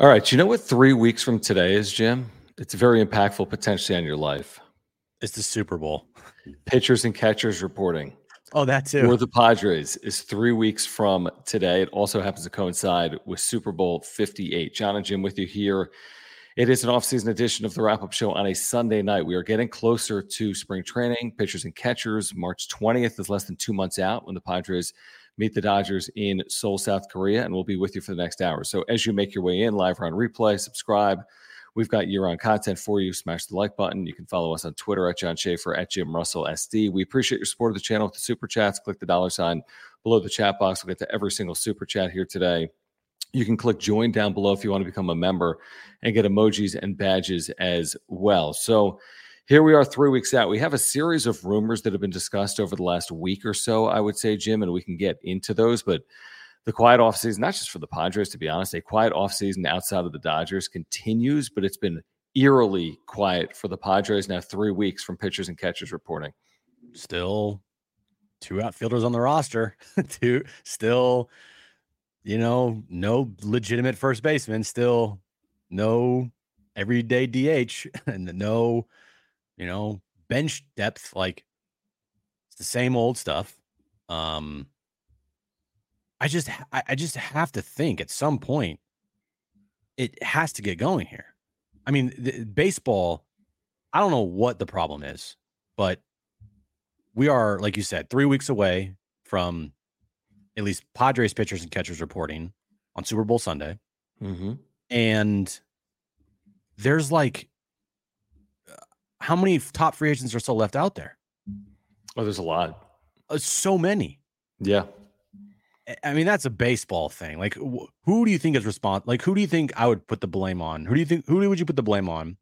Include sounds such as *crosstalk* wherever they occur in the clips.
All right. You know what three weeks from today is, Jim? It's very impactful potentially on your life. It's the Super Bowl. Pitchers and catchers reporting. Oh, that too. For the Padres is three weeks from today. It also happens to coincide with Super Bowl 58. John and Jim with you here. It is an off-season edition of the wrap-up show on a Sunday night. We are getting closer to spring training. Pitchers and catchers. March 20th is less than two months out when the Padres meet the Dodgers in Seoul, South Korea, and we'll be with you for the next hour. So as you make your way in, live or on replay, subscribe. We've got year-round content for you. Smash the like button. You can follow us on Twitter at John Schaefer at Jim Russell SD. We appreciate your support of the channel with the super chats. Click the dollar sign below the chat box. We'll get to every single super chat here today. You can click join down below if you want to become a member and get emojis and badges as well. So here we are three weeks out. We have a series of rumors that have been discussed over the last week or so, I would say, Jim, and we can get into those. But the quiet offseason, not just for the Padres, to be honest, a quiet offseason outside of the Dodgers continues, but it's been eerily quiet for the Padres now, three weeks from pitchers and catchers reporting. Still two outfielders on the roster, *laughs* two still, you know, no legitimate first baseman, still no everyday DH, *laughs* and no you know, bench depth, like it's the same old stuff. Um, I just, I, I just have to think at some point it has to get going here. I mean, the, baseball, I don't know what the problem is, but we are, like you said, three weeks away from at least Padres pitchers and catchers reporting on Super Bowl Sunday. Mm-hmm. And there's like how many top free agents are still left out there? Oh, there's a lot. Uh, so many. Yeah. I mean, that's a baseball thing. Like, wh- who do you think is responsible? Like, who do you think I would put the blame on? Who do you think? Who would you put the blame on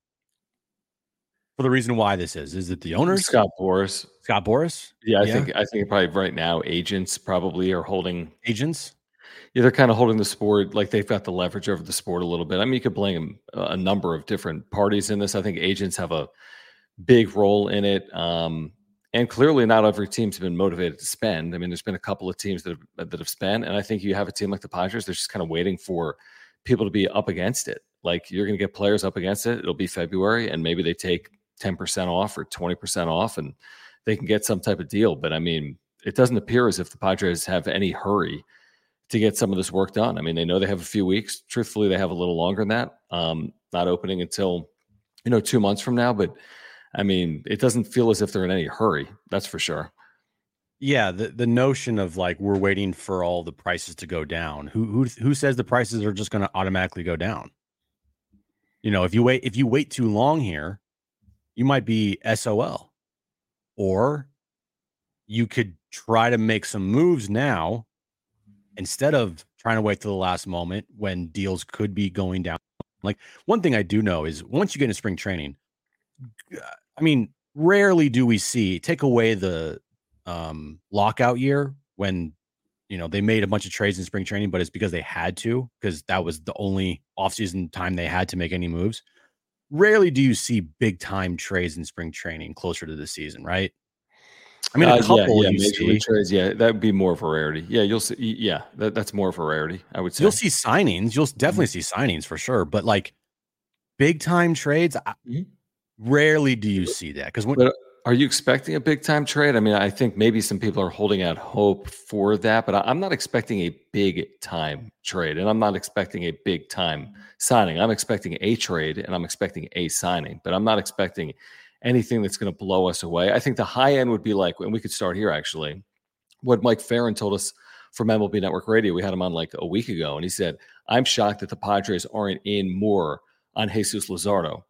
for the reason why this is? Is it the owners? Scott Boras. Scott Boras. Yeah, I yeah. think I think probably right now agents probably are holding agents. Yeah, they're kind of holding the sport like they've got the leverage over the sport a little bit. I mean, you could blame a number of different parties in this. I think agents have a big role in it. Um, and clearly, not every team's been motivated to spend. I mean, there's been a couple of teams that have, that have spent, and I think you have a team like the Padres. They're just kind of waiting for people to be up against it. Like you're going to get players up against it. It'll be February, and maybe they take 10% off or 20% off, and they can get some type of deal. But I mean, it doesn't appear as if the Padres have any hurry to get some of this work done. I mean, they know they have a few weeks. Truthfully, they have a little longer than that. Um, not opening until you know two months from now, but I mean, it doesn't feel as if they're in any hurry. That's for sure. Yeah, the, the notion of like we're waiting for all the prices to go down. Who who who says the prices are just going to automatically go down? You know, if you wait if you wait too long here, you might be SOL. Or you could try to make some moves now instead of trying to wait till the last moment when deals could be going down. Like one thing I do know is once you get into spring training, I mean, rarely do we see take away the um, lockout year when you know they made a bunch of trades in spring training, but it's because they had to because that was the only offseason time they had to make any moves. Rarely do you see big time trades in spring training closer to the season, right? I mean, a uh, couple yeah, yeah, major trades, yeah, that would be more of a rarity. Yeah, you'll see. Yeah, that, that's more of a rarity. I would say you'll see signings. You'll definitely mm-hmm. see signings for sure, but like big time trades, mm-hmm. Rarely do you see that because when. But uh, are you expecting a big time trade? I mean, I think maybe some people are holding out hope for that, but I'm not expecting a big time trade, and I'm not expecting a big time signing. I'm expecting a trade, and I'm expecting a signing, but I'm not expecting anything that's going to blow us away. I think the high end would be like, and we could start here actually. What Mike Ferrin told us from MLB Network Radio, we had him on like a week ago, and he said, "I'm shocked that the Padres aren't in more on Jesus Luzardo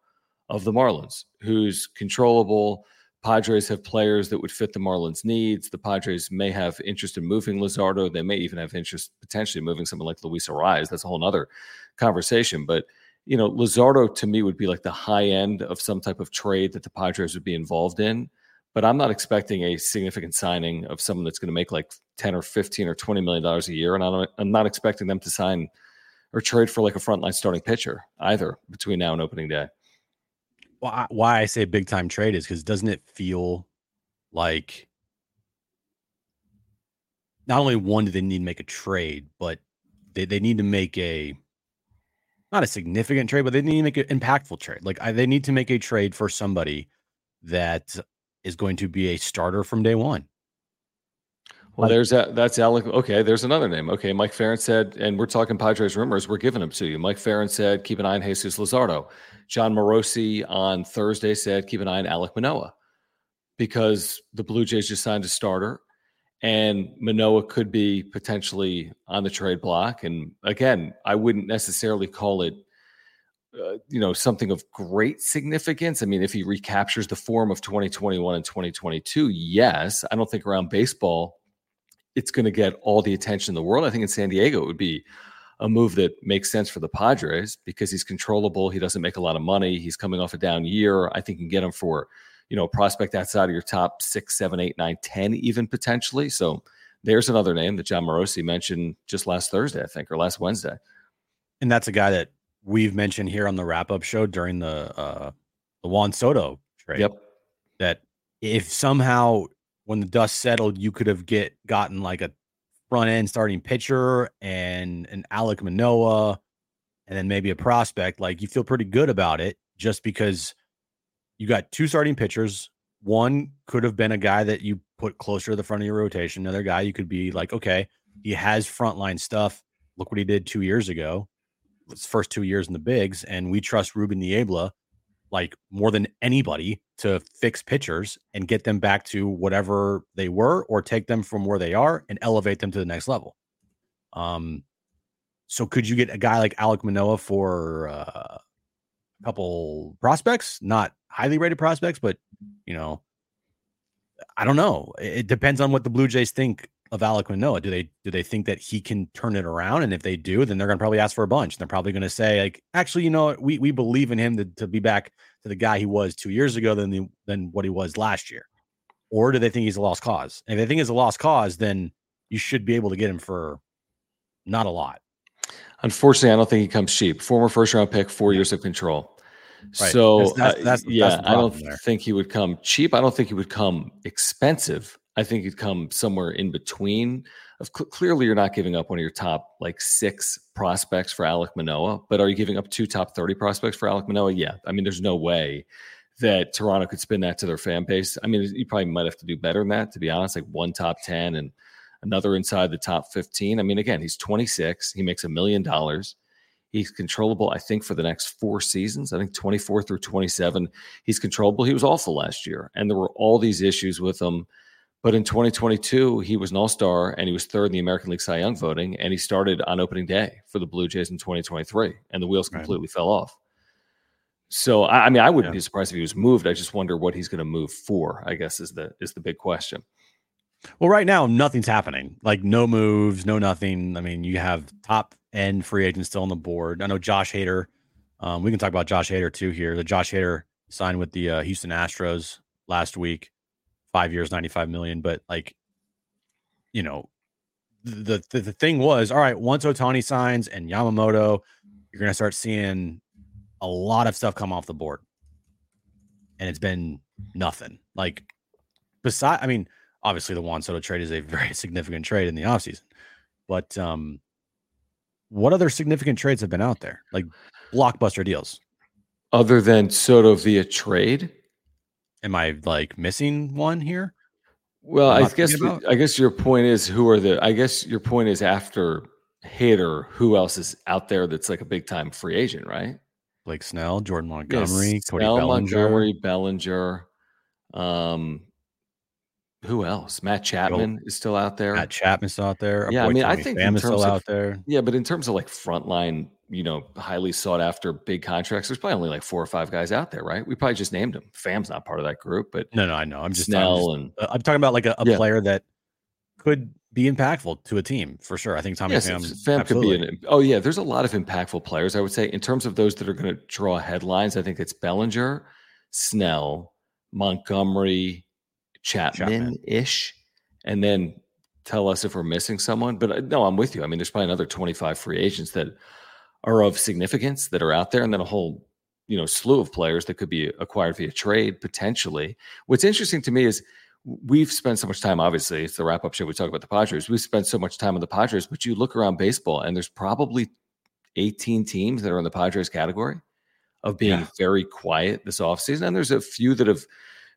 of the Marlins, who's controllable." Padres have players that would fit the Marlins' needs. The Padres may have interest in moving Luzardo. They may even have interest potentially moving someone like Luis Arraez. That's a whole other conversation. But you know, Luzardo to me would be like the high end of some type of trade that the Padres would be involved in. But I'm not expecting a significant signing of someone that's going to make like 10 or 15 or 20 million dollars a year. And I'm, I'm not expecting them to sign or trade for like a frontline starting pitcher either between now and opening day. Why I say big time trade is because doesn't it feel like not only one do they need to make a trade, but they, they need to make a not a significant trade, but they need to make an impactful trade. Like I, they need to make a trade for somebody that is going to be a starter from day one. Well, there's that. That's Alek. Okay, there's another name. Okay, Mike Ferrin said, and we're talking Padres rumors. We're giving them to you. Mike Ferrin said, keep an eye on Jesus Luzardo. Jon Morosi on Thursday said, keep an eye on Alek Manoah because the Blue Jays just signed a starter and Manoah could be potentially on the trade block. And again, I wouldn't necessarily call it, uh, you know, something of great significance. I mean, if he recaptures the form of 2021 and 2022, yes. I don't think around baseball it's going to get all the attention in the world. I think in San Diego it would be a move that makes sense for the Padres because he's controllable. He doesn't make a lot of money. He's coming off a down year. I think you can get him for you know, prospect outside of your top six, seven, eight, nine, ten, even potentially. So there's another name that Jon Morosi mentioned just last Thursday, I think, or last Wednesday. And that's a guy that we've mentioned here on the wrap up show during the uh the Juan Soto trade. Yep. That if somehow when the dust settled, you could have get gotten like a front end starting pitcher and an Alek Manoah and then maybe a prospect, like you feel pretty good about it just because you got two starting pitchers. One could have been a guy that you put closer to the front of your rotation. Another guy you could be like, okay, he has frontline stuff. Look what he did two years ago. His first two years in the bigs, and we trust Ruben Niebla like more than anybody to fix pitchers and get them back to whatever they were, or take them from where they are and elevate them to the next level. Um, so could you get a guy like Alek Manoah for uh, a couple prospects, not highly rated prospects, but you know, I don't know. It depends on what the Blue Jays think of Alek Manoah. Do they do they think that he can turn it around? And if they do, then they're gonna probably ask for a bunch. They're probably gonna say, like, actually, you know, we we believe in him to, to be back to the guy he was two years ago than the than what he was last year. Or do they think he's a lost cause? And if they think he's a lost cause, then you should be able to get him for not a lot. Unfortunately, I don't think he comes cheap. Former first round pick, four years of control. Right. So that's, that's, that's, uh, yeah, I don't there. think he would come cheap. I don't think he would come expensive. I think he'd come somewhere in between. Of clearly, you're not giving up one of your top like six prospects for Alek Manoah, but are you giving up two top thirty prospects for Alek Manoah? Yeah, I mean, there's no way that Toronto could spin that to their fan base. I mean, you probably might have to do better than that, to be honest. Like one top ten and another inside the top fifteen. I mean, again, he's 26. He makes a million dollars. He's controllable, I think, for the next four seasons. I think 24 through 27. He's controllable. He was awful last year, and there were all these issues with him. But in 2022, he was an all star and he was third in the American League Cy Young voting. And he started on opening day for the Blue Jays in 2023, and the wheels completely right. fell off. So, I, I mean, I wouldn't yeah. be surprised if he was moved. I just wonder what he's going to move for. I guess is the is the big question. Well, right now, nothing's happening. Like no moves, no nothing. I mean, you have top end free agents still on the board. I know Josh Hader. Um, we can talk about Josh Hader too here. The Josh Hader signed with the uh, Houston Astros last week, five years, 95 million. But like, you know, the, the, the thing was, all right, once Ohtani signs and Yamamoto, you're going to start seeing a lot of stuff come off the board. And it's been nothing. Like, beside, I mean, obviously the Juan Soto trade is a *laughs* very significant trade in the offseason. But um, what other significant trades have been out there? Like blockbuster deals. Other than Soto via trade? Am I like missing one here? Well, I guess I guess your point is who are the I guess your point is after Hader, who else is out there that's like a big time free agent, right? Blake Snell, Jordan Montgomery, yes, Snell, Bellinger. Montgomery, Bellinger. Um, who else? Matt Chapman is still out there. Matt Chapman's out there. Yeah, I mean, Tommy I think Pham is still of, out there. Yeah, but in terms of like frontline, you know, highly sought after big contracts, there's probably only like four or five guys out there, right? We probably just named them. Pham's not part of that group, but no, no, I know. I'm just Snell I'm just, and uh, I'm talking about like a, a yeah. player that could be impactful to a team for sure. I think Tommy yes, Pham, Pham could be an. Oh yeah, there's a lot of impactful players. I would say in terms of those that are going to draw headlines, I think it's Bellinger, Snell, Montgomery, Chapman ish and then tell us if we're missing someone. But uh, no, I'm with you. I mean, there's probably another 25 free agents that are of significance that are out there, and then a whole you know slew of players that could be acquired via trade potentially. What's interesting to me is we've spent so much time. Obviously, it's the wrap up show. We talk about the Padres. We've spent so much time on the Padres, but you look around baseball, and there's probably 18 teams that are in the Padres category of being yeah. very quiet this offseason. And there's a few that have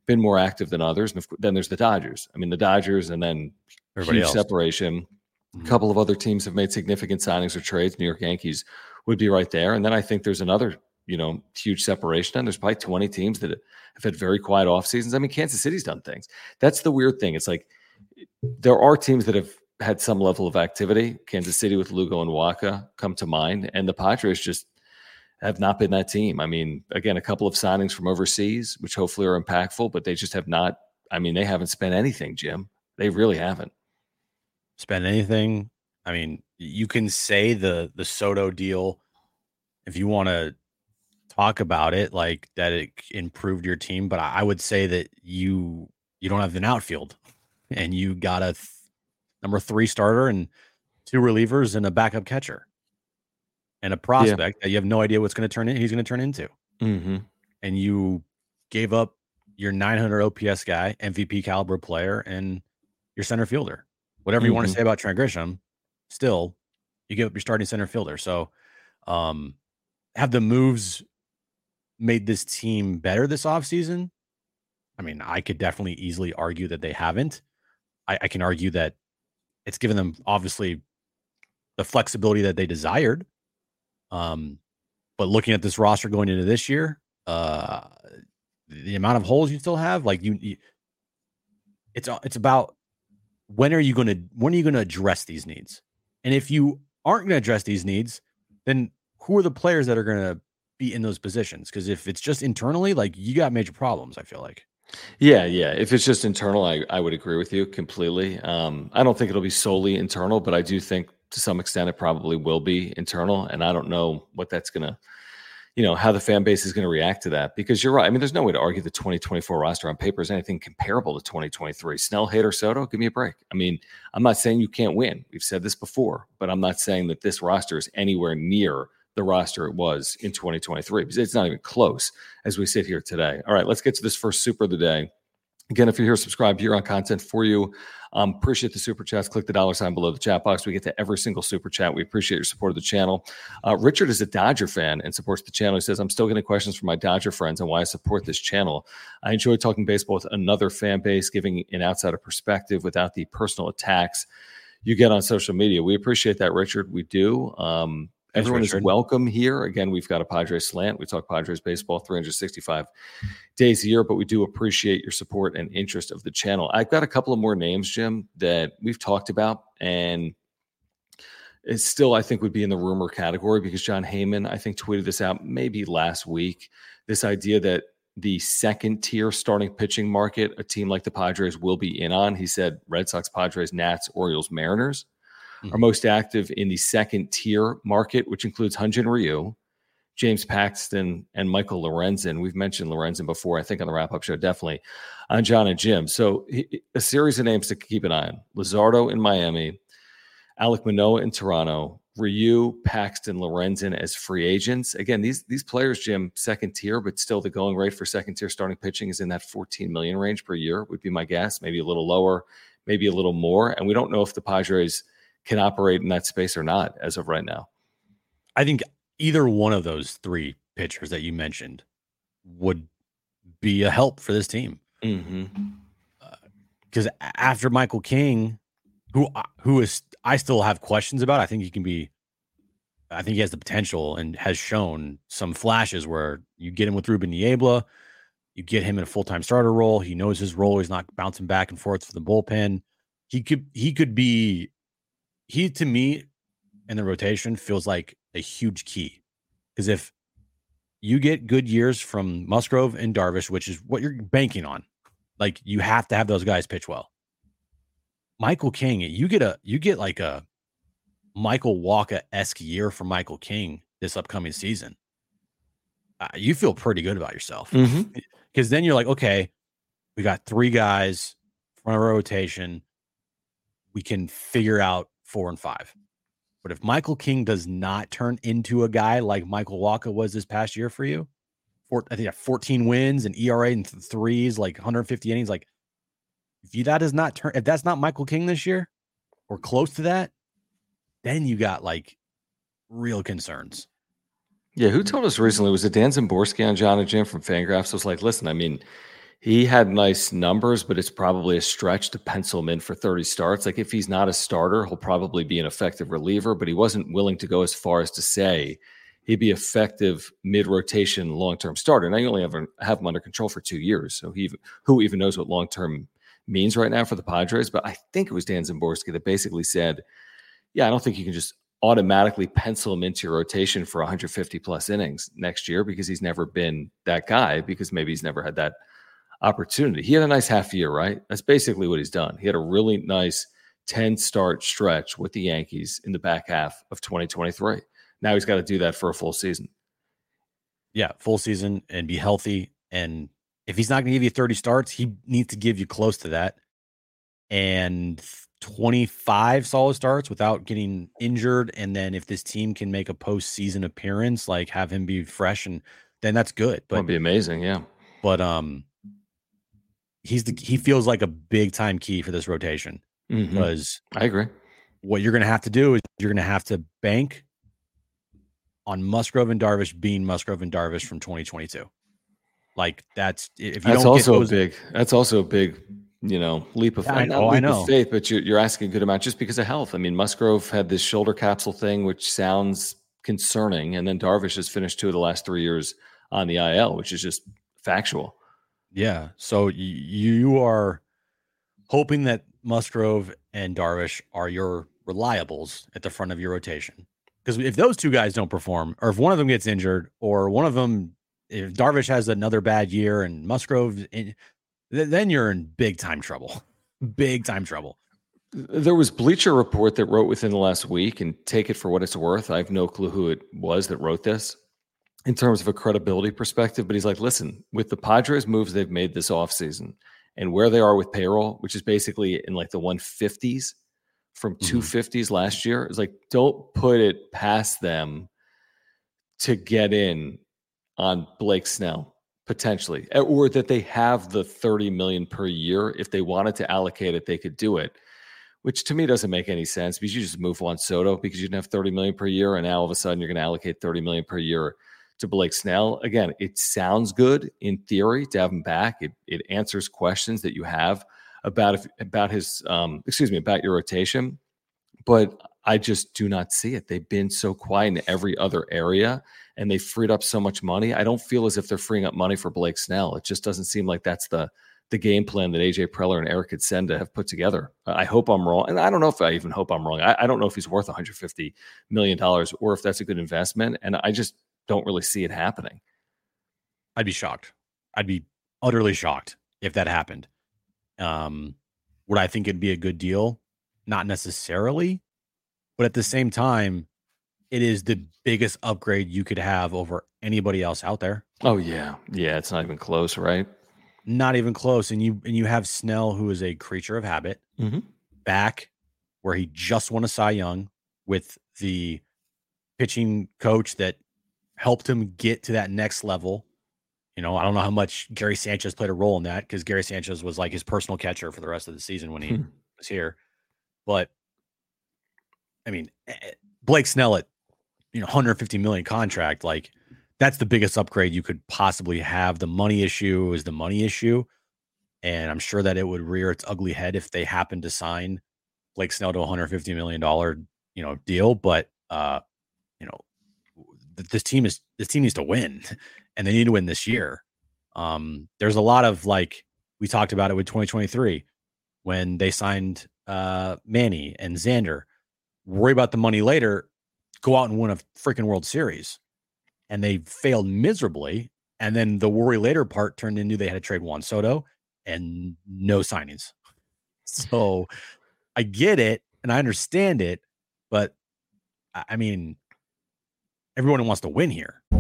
been more active than others. And then there's the Dodgers. I mean, the Dodgers, and then Everybody huge else. separation. Mm-hmm. A couple of other teams have made significant signings or trades. New York Yankees would be right there, and then I think there's another you know huge separation. And there's probably 20 teams that have had very quiet off seasons. I mean, Kansas City's done things. That's the weird thing. It's like there are teams that have had some level of activity. Kansas City with Lugo and Wacha come to mind, and the Padres just have not been that team. I mean, again, a couple of signings from overseas, which hopefully are impactful, but they just have not. I mean, they haven't spent anything, Jim. They really haven't spent anything. I mean, you can say the the Soto deal if you want to talk about it, like that it improved your team. But I would say that you you don't have an outfield, and you got a th- number three starter and two relievers and a backup catcher and a prospect yeah. that you have no idea what's going to turn in. He's going to turn into, mm-hmm. and you gave up your 900 OPS guy, MVP caliber player, and your center fielder. Whatever you mm-hmm. want to say about Trent Grisham, still you give up your starting center fielder. So, um, have the moves made this team better this offseason? I mean, I could definitely easily argue that they haven't. I, I can argue that it's given them obviously the flexibility that they desired. Um, but looking at this roster going into this year, uh, the amount of holes you still have, like you, you it's it's about when are you going to when are you going to address these needs? And if you aren't going to address these needs, then who are the players that are going to be in those positions? Because if it's just internally, like you got major problems. I feel like. Yeah, yeah. If it's just internal, I, I would agree with you completely. Um, I don't think it'll be solely internal, but I do think to some extent it probably will be internal. And I don't know what that's going to, you know, how the fan base is going to react to that because you're right. I mean, there's no way to argue the 2024 roster on paper is anything comparable to 2023. Snell, Hader Soto, give me a break. I mean, I'm not saying you can't win. We've said this before, but I'm not saying that this roster is anywhere near the roster it was in 2023 because it's not even close as we sit here today. All right, let's get to this first super of the day. Again, if you're here, subscribe here on content for you. Um, appreciate the super chats. Click the dollar sign below the chat box. We get to every single super chat. We appreciate your support of the channel. Uh, Richard is a Dodger fan and supports the channel. He says, I'm still getting questions from my Dodger friends on why I support this channel. I enjoy talking baseball with another fan base, giving an outsider perspective without the personal attacks you get on social media. We appreciate that, Richard. We do. Um, Everyone is welcome here. Again, we've got a Padres slant. We talk Padres baseball 365 days a year, but we do appreciate your support and interest of the channel. I've got a couple of more names, Jim, that we've talked about, and it still, I think, would be in the rumor category because Jon Heyman, I think, tweeted this out maybe last week. This idea that the second tier starting pitching market, a team like the Padres will be in on. He said Red Sox, Padres, Nats, Orioles, Mariners mm-hmm. are most active in the second tier market, which includes Hyun-Jin Ryu, James Paxton and Michael Lorenzen. We've mentioned Lorenzen before, I think, on the wrap up show, definitely on John and Jim. So a series of names to keep an eye on Luzardo in Miami, Alek Manoah in Toronto, Ryu, Paxton, Lorenzen as free agents. Again, these these players, Jim, second tier, but still the going rate for second tier starting pitching is in that 14 million range per year, would be my guess. Maybe a little lower, maybe a little more. And we don't know if the Padres can operate in that space or not as of right now. I think either one of those three pitchers that you mentioned would be a help for this team. Because mm-hmm. uh, after Michael King, who who is I still have questions about, I think he can be. I think he has the potential and has shown some flashes where you get him with Ruben Niebla, you get him in a full time starter role. He knows his role. He's not bouncing back and forth for the bullpen. He could he could be he to me in the rotation feels like a huge key because if you get good years from Musgrove and Darvish, which is what you're banking on, like you have to have those guys pitch well. Michael King, you get a you get like a Michael Wacha esque year for Michael King this upcoming season. Uh, you feel pretty good about yourself because mm-hmm. *laughs* then you're like, okay, we got three guys front of rotation. We can figure out four and five. But if Michael King does not turn into a guy like Michael Wacha was this past year for you, four, I think 14 wins and ERA and th- threes, like 150 innings, like if you, that does not turn, if that's not Michael King this year or close to that, then you got like real concerns. Yeah, who told us recently was it Dan Szymborski on John and Jim from Fangraphs was like, listen, I mean, he had nice numbers, but it's probably a stretch to pencil him in for 30 starts. Like if he's not a starter, he'll probably be an effective reliever, but he wasn't willing to go as far as to say he'd be effective mid-rotation long-term starter. Now you only have, have him under control for two years, so he who even knows what long-term means right now for the Padres. But I think it was Dan Szymborski that basically said, "Yeah, I don't think you can just automatically pencil him into your rotation for 150 plus innings next year because he's never been that guy because maybe he's never had that." Opportunity. He had a nice half year, right? That's basically what he's done. He had a really nice 10 start stretch with the Yankees in the back half of 2023. Now he's got to do that for a full season. Yeah, full season and be healthy. And if he's not going to give you 30 starts, he needs to give you close to that. And 25 solid starts without getting injured. And then if this team can make a postseason appearance, like have him be fresh and then that's good. But would be amazing, yeah. But um he's the he feels like a big time key for this rotation mm-hmm. because I agree. What you're going to have to do is you're going to have to bank on Musgrove and Darvish being Musgrove and Darvish from 2022. Like that's if you that's also those, a big that's also a big you know leap of, I know, I know. Of faith, but you're, you're asking a good amount just because of health. I mean, Musgrove had this shoulder capsule thing, which sounds concerning, and then Darvish has finished two of the last three years on the IL, which is just factual. Yeah. So y- you are hoping that Musgrove and Darvish are your reliables at the front of your rotation. Because if those two guys don't perform, or if one of them gets injured, or one of them, if Darvish has another bad year and Musgrove, eh, in, then you're in big time trouble. *laughs* big time trouble. There was Bleacher Report that wrote within the last week, and take it for what it's worth. I have no clue who it was that wrote this, in terms of a credibility perspective, but he's like, listen, with the Padres moves they've made this offseason and where they are with payroll, which is basically in like the 150s from mm-hmm. 250s last year, is like, don't put it past them to get in on Blake Snell potentially, eh, or that they have the 30 million per year. If they wanted to allocate it, they could do it. Which to me doesn't make any sense because you just move Juan Soto because you didn't have 30 million per year, and now all of a sudden you're going to allocate 30 million per year to Blake Snell. Again, it sounds good in theory to have him back. It, it answers questions that you have about if, about his um, excuse me about your rotation, but I just do not see it. They've been so quiet in every other area, and they freed up so much money. I don't feel as if they're freeing up money for Blake Snell. It just doesn't seem like that's the the game plan that AJ Preller and Eric Kutsenda have put together. I hope I'm wrong. And I don't know if I even hope I'm wrong. I, I don't know if he's worth 150 million dollars or if that's a good investment. And I just don't really see it happening. I'd be shocked. I'd be utterly shocked if that happened. Um, would I think it'd be a good deal? Not necessarily, but at the same time, it is the biggest upgrade you could have over anybody else out there. Oh yeah, yeah. It's not even close, right? Not even close. And you and you have Snell, who is a creature of habit, mm-hmm. back where he just won a Cy Young with the pitching coach that helped him get to that next level. You know, I don't know how much Gary Sanchez played a role in that because Gary Sanchez was like his personal catcher for the rest of the season when he hmm. was here. But I mean, eh, eh, Blake Snell at you know 150 million contract, like that's the biggest upgrade you could possibly have. The money issue is the money issue. And I'm sure that it would rear its ugly head if they happen to sign Blake Snell to a 150 million dollar, you know, deal. But uh, you know, this team is this team needs to win, *laughs* and they need to win this year. Um, there's a lot of like we talked about it with 2023 when they signed uh Manny and Xander. Worry about the money later. Go out and win a freaking World Series and they failed miserably. And then the worry later part turned into they had to trade Juan Soto and no signings. *laughs* So I get it and I understand it, but I mean, everyone wants to win here.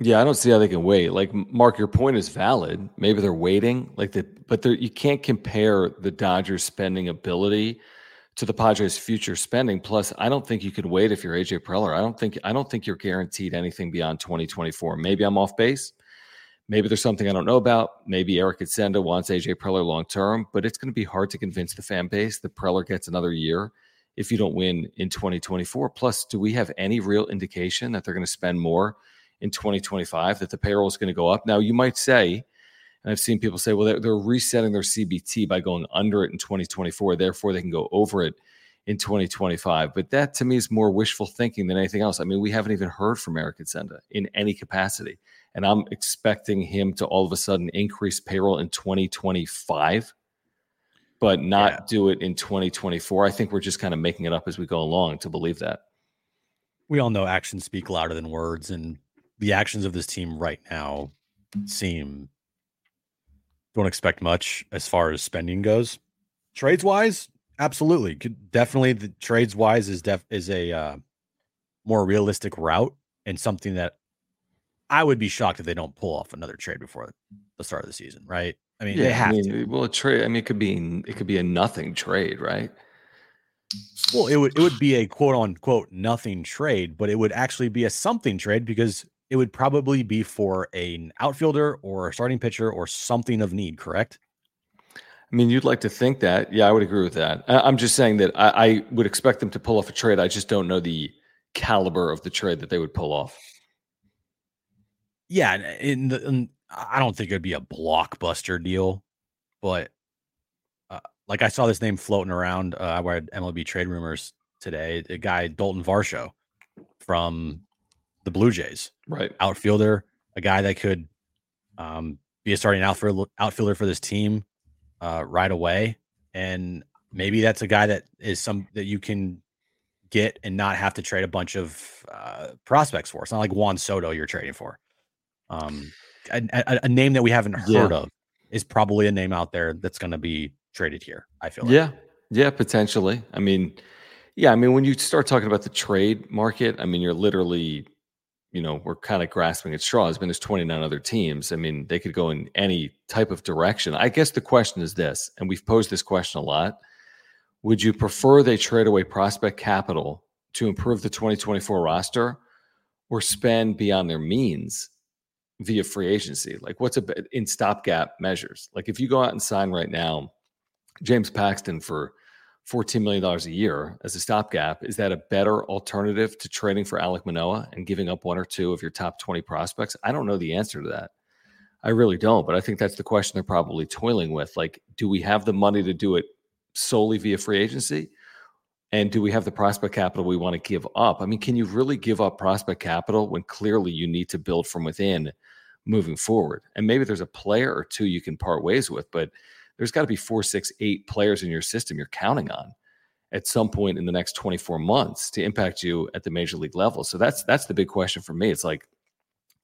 Yeah, I don't see how they can wait. Like Mark, your point is valid. Maybe they're waiting, like the, but you can't compare the Dodgers' spending ability to the Padres' future spending. Plus, I don't think you can wait if you're AJ Preller. I don't think I don't think you're guaranteed anything beyond 2024. Maybe I'm off base. Maybe there's something I don't know about. Maybe Eric Kutsenda wants AJ Preller long term, but it's going to be hard to convince the fan base that Preller gets another year if you don't win in 2024. Plus, do we have any real indication that they're going to spend more? In 2025 that the payroll is going to go up. Now, you might say, and I've seen people say, well, they're, they're, resetting their CBT by going under it in 2024. Therefore, they can go over it in 2025. But that to me is more wishful thinking than anything else. I mean, we haven't even heard from Eric Kutsenda in any capacity. And I'm expecting him to all of a sudden increase payroll in 2025, but not yeah. do it in 2024. I think we're just kind of making it up as we go along to believe that. We all know actions speak louder than words. And the actions of this team right now seem don't expect much as far as spending goes. Trades wise, absolutely, Could, definitely the trades wise is def is a uh, more realistic route and something that I would be shocked if they don't pull off another trade before the start of the season, right? I mean, yeah, they have I mean, to. Well, a trade. I mean, it could be it could be a nothing trade, right? Well, it would it would be a quote unquote nothing trade, but it would actually be a something trade because it would probably be for an outfielder or a starting pitcher or something of need, correct? I mean, you'd like to think that. Yeah, I would agree with that. I'm just saying that I, I would expect them to pull off a trade. I just don't know the caliber of the trade that they would pull off. Yeah, in the, in, I don't think it'd be a blockbuster deal, but uh, like I saw this name floating around. Uh, I read MLB trade rumors today. A guy Dalton Varsho from the Blue Jays. Right. Outfielder, a guy that could um, be a starting outfielder, outfielder for this team uh, right away. And maybe that's a guy that is some that you can get and not have to trade a bunch of uh, prospects for. It's not like Juan Soto you're trading for. Um, a, a, a name that we haven't heard Yeah. of is probably a name out there that's going to be traded here. I feel like. Yeah, yeah, potentially. I mean, yeah, I mean, when you start talking about the trade market, I mean, you're literally, you know, we're kind of grasping at straws. But there's 29 other teams. I mean, they could go in any type of direction. I guess the question is this, and we've posed this question a lot: Would you prefer they trade away prospect capital to improve the 2024 roster, or spend beyond their means via free agency? Like, what's a in stopgap measures? Like, if you go out and sign right now. James Paxton for $14 million a year as a stopgap. Is that a better alternative to trading for Alek Manoah and giving up one or two of your top 20 prospects? I don't know the answer to that. I really don't, but I think that's the question they're probably toiling with. Like, do we have the money to do it solely via free agency? And do we have the prospect capital we want to give up? I mean, can you really give up prospect capital when clearly you need to build from within moving forward? And maybe there's a player or two you can part ways with, but there's got to be four, six, eight players in your system you're counting on at some point in the next 24 months to impact you at the major league level. So that's that's the big question for me. It's like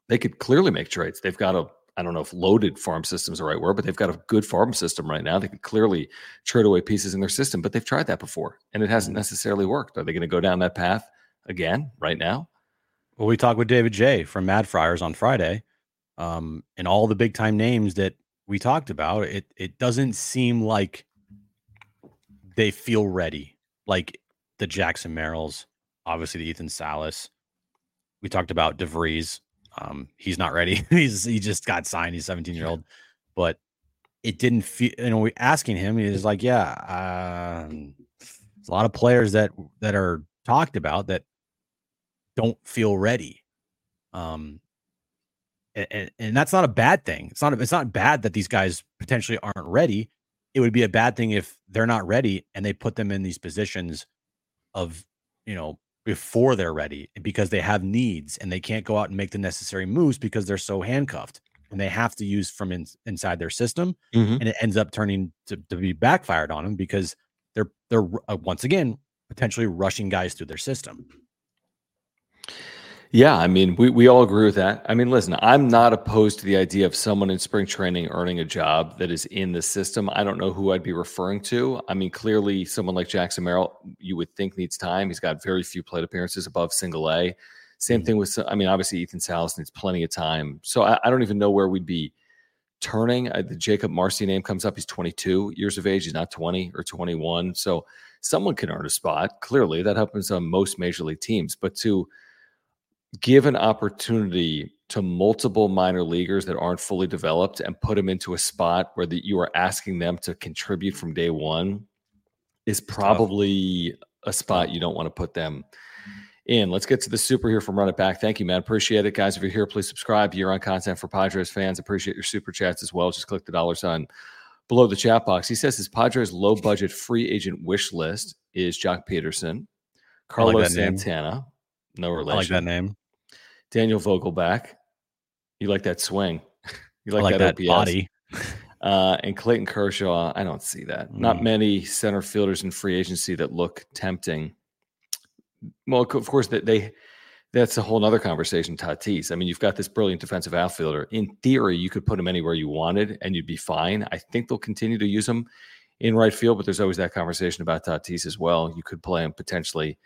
they could clearly make trades. They've got a I don't know if loaded farm system is the right word, but they've got a good farm system right now. They could clearly trade away pieces in their system, but they've tried that before and it hasn't necessarily worked. Are they going to go down that path again right now? Well, we talked with David J from Mad Friars on Friday, um, and all the big time names that we talked about. It it doesn't seem like they feel ready, like the Jackson Merrills, obviously the Ethan Salas. We talked about DeVries. Um, he's not ready. *laughs* he's he just got signed. He's 17 year old, but it didn't feel. You know, we asking him, he's like, yeah, um, there's a lot of players that that are talked about that don't feel ready. Um, and, and that's not a bad thing. It's not it's not bad that these guys potentially aren't ready. It would be a bad thing if they're not ready and they put them in these positions of you know before they're ready because they have needs and they can't go out and make the necessary moves because they're so handcuffed and they have to use from in, inside their system and it ends up turning to, to be backfired on them because they're they're uh, once again potentially rushing guys through their system. Yeah, I mean, we, we all agree with that. I mean, listen, I'm not opposed to the idea of someone in spring training earning a job that is in the system. I don't know who I'd be referring to. I mean, clearly, someone like Jackson Merrill, you would think needs time. He's got very few plate appearances above single A. Same thing with, I mean, obviously, Ethan Salas needs plenty of time. So I, I don't even know where we'd be turning. Uh, the Jakob Marsee name comes up. He's 22 years of age. He's not 20 or 21. So someone can earn a spot. Clearly, that happens on most major league teams. But to give an opportunity to multiple minor leaguers that aren't fully developed and put them into a spot where that you are asking them to contribute from day one is probably a spot you don't want to put them in. Let's get to the super here from Run It Back. Thank you, man. Appreciate it. Guys, if you're here, please subscribe. You're on content for Padres fans. Appreciate your super chats as well. Just click the dollar sign below the chat box. He says his Padres low budget free agent wish list is Joc Pederson, Carlos Santana. name. No relation. I like that name. Daniel Vogelbach. You like that swing. *laughs* You like, like that, OPS. body. Uh, and Clayton Kershaw, I don't see that. Not Mm. many center fielders in free agency that look tempting. Well, of course, that they that's a whole nother conversation. Tatis. I mean, you've got this brilliant defensive outfielder. In theory, you could put him anywhere you wanted, and you'd be fine. I think they'll continue to use him in right field, but there's always that conversation about Tatis as well. You could play him potentially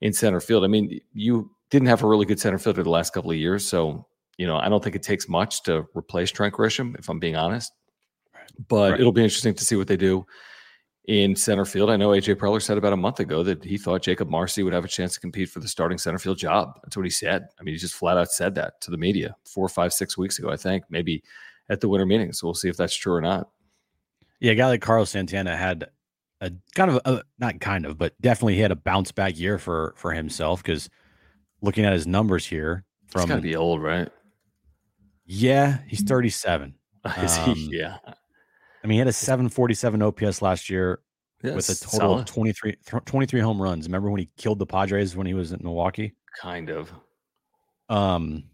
in center field. I mean, you didn't have a really good center fielder the last couple of years, so you know I don't think it takes much to replace Trent Grisham, if I'm being honest. But Right. it'll be interesting to see what they do in center field. I know AJ Preller said about a month ago that he thought Jakob Marsee would have a chance to compete for the starting center field job. That's what he said. I mean, he just flat out said that to the media four, five, six weeks ago, I think, maybe at the winter meeting. So we'll see if that's true or not. Yeah, a guy like Carlos Santana had a kind of a, not kind of, but definitely he had a bounce back year for for himself because looking at his numbers here He's from got to be old, right? yeah, he's 37. *laughs* Is Um, he? Yeah. I mean, he had a 747 OPS last year yeah. with a total solid. of 23 th- 23 home runs. Remember when he killed the Padres when he was in Milwaukee? kind of. Um,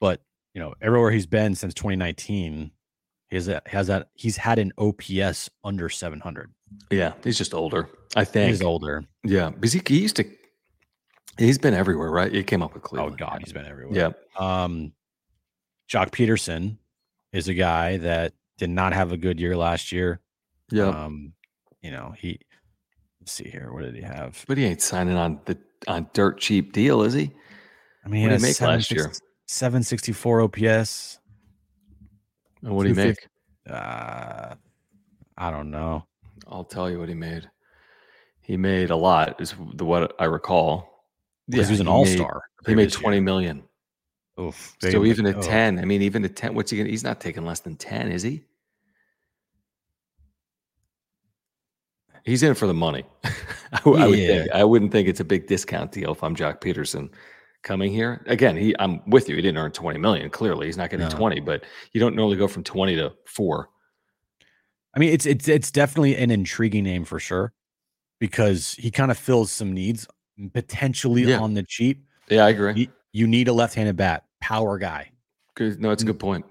but you know, everywhere he's been since 2019, he has that has that he's had an OPS under 700. Yeah, he's just older. I think He's older. Yeah, because he, he used to. He's been everywhere, right? He came up with Cleveland. Oh God, he's been everywhere. Yeah, Um, Joc Pederson is a guy that did not have a good year last year. yeah. Um, you know, he let's see here. What did he have? but he ain't signing on the on dirt cheap deal, is he? I mean, he he make last year? 764 OPS. And what do you make? Uh, I don't know. I'll tell you what he made. He made a lot, is the what I recall. Because he was an all star. He made twenty million. Oof. So even at oh. ten, I mean, even at ten, what's he gonna? He's not taking less than ten, is he? He's in for the money. *laughs* I, w- I would think. I wouldn't think it's a big discount deal if I'm Joc Pederson coming here. Again, he I'm with you. He didn't earn 20 million. Clearly, he's not getting No. 20, but you don't normally go from 20 to four. I mean, it's it's it's definitely an intriguing name for sure, because he kind of fills some needs potentially Yeah. on the cheap. Yeah, I agree. You, you need a left-handed bat, power guy, Good. No, it's a good point.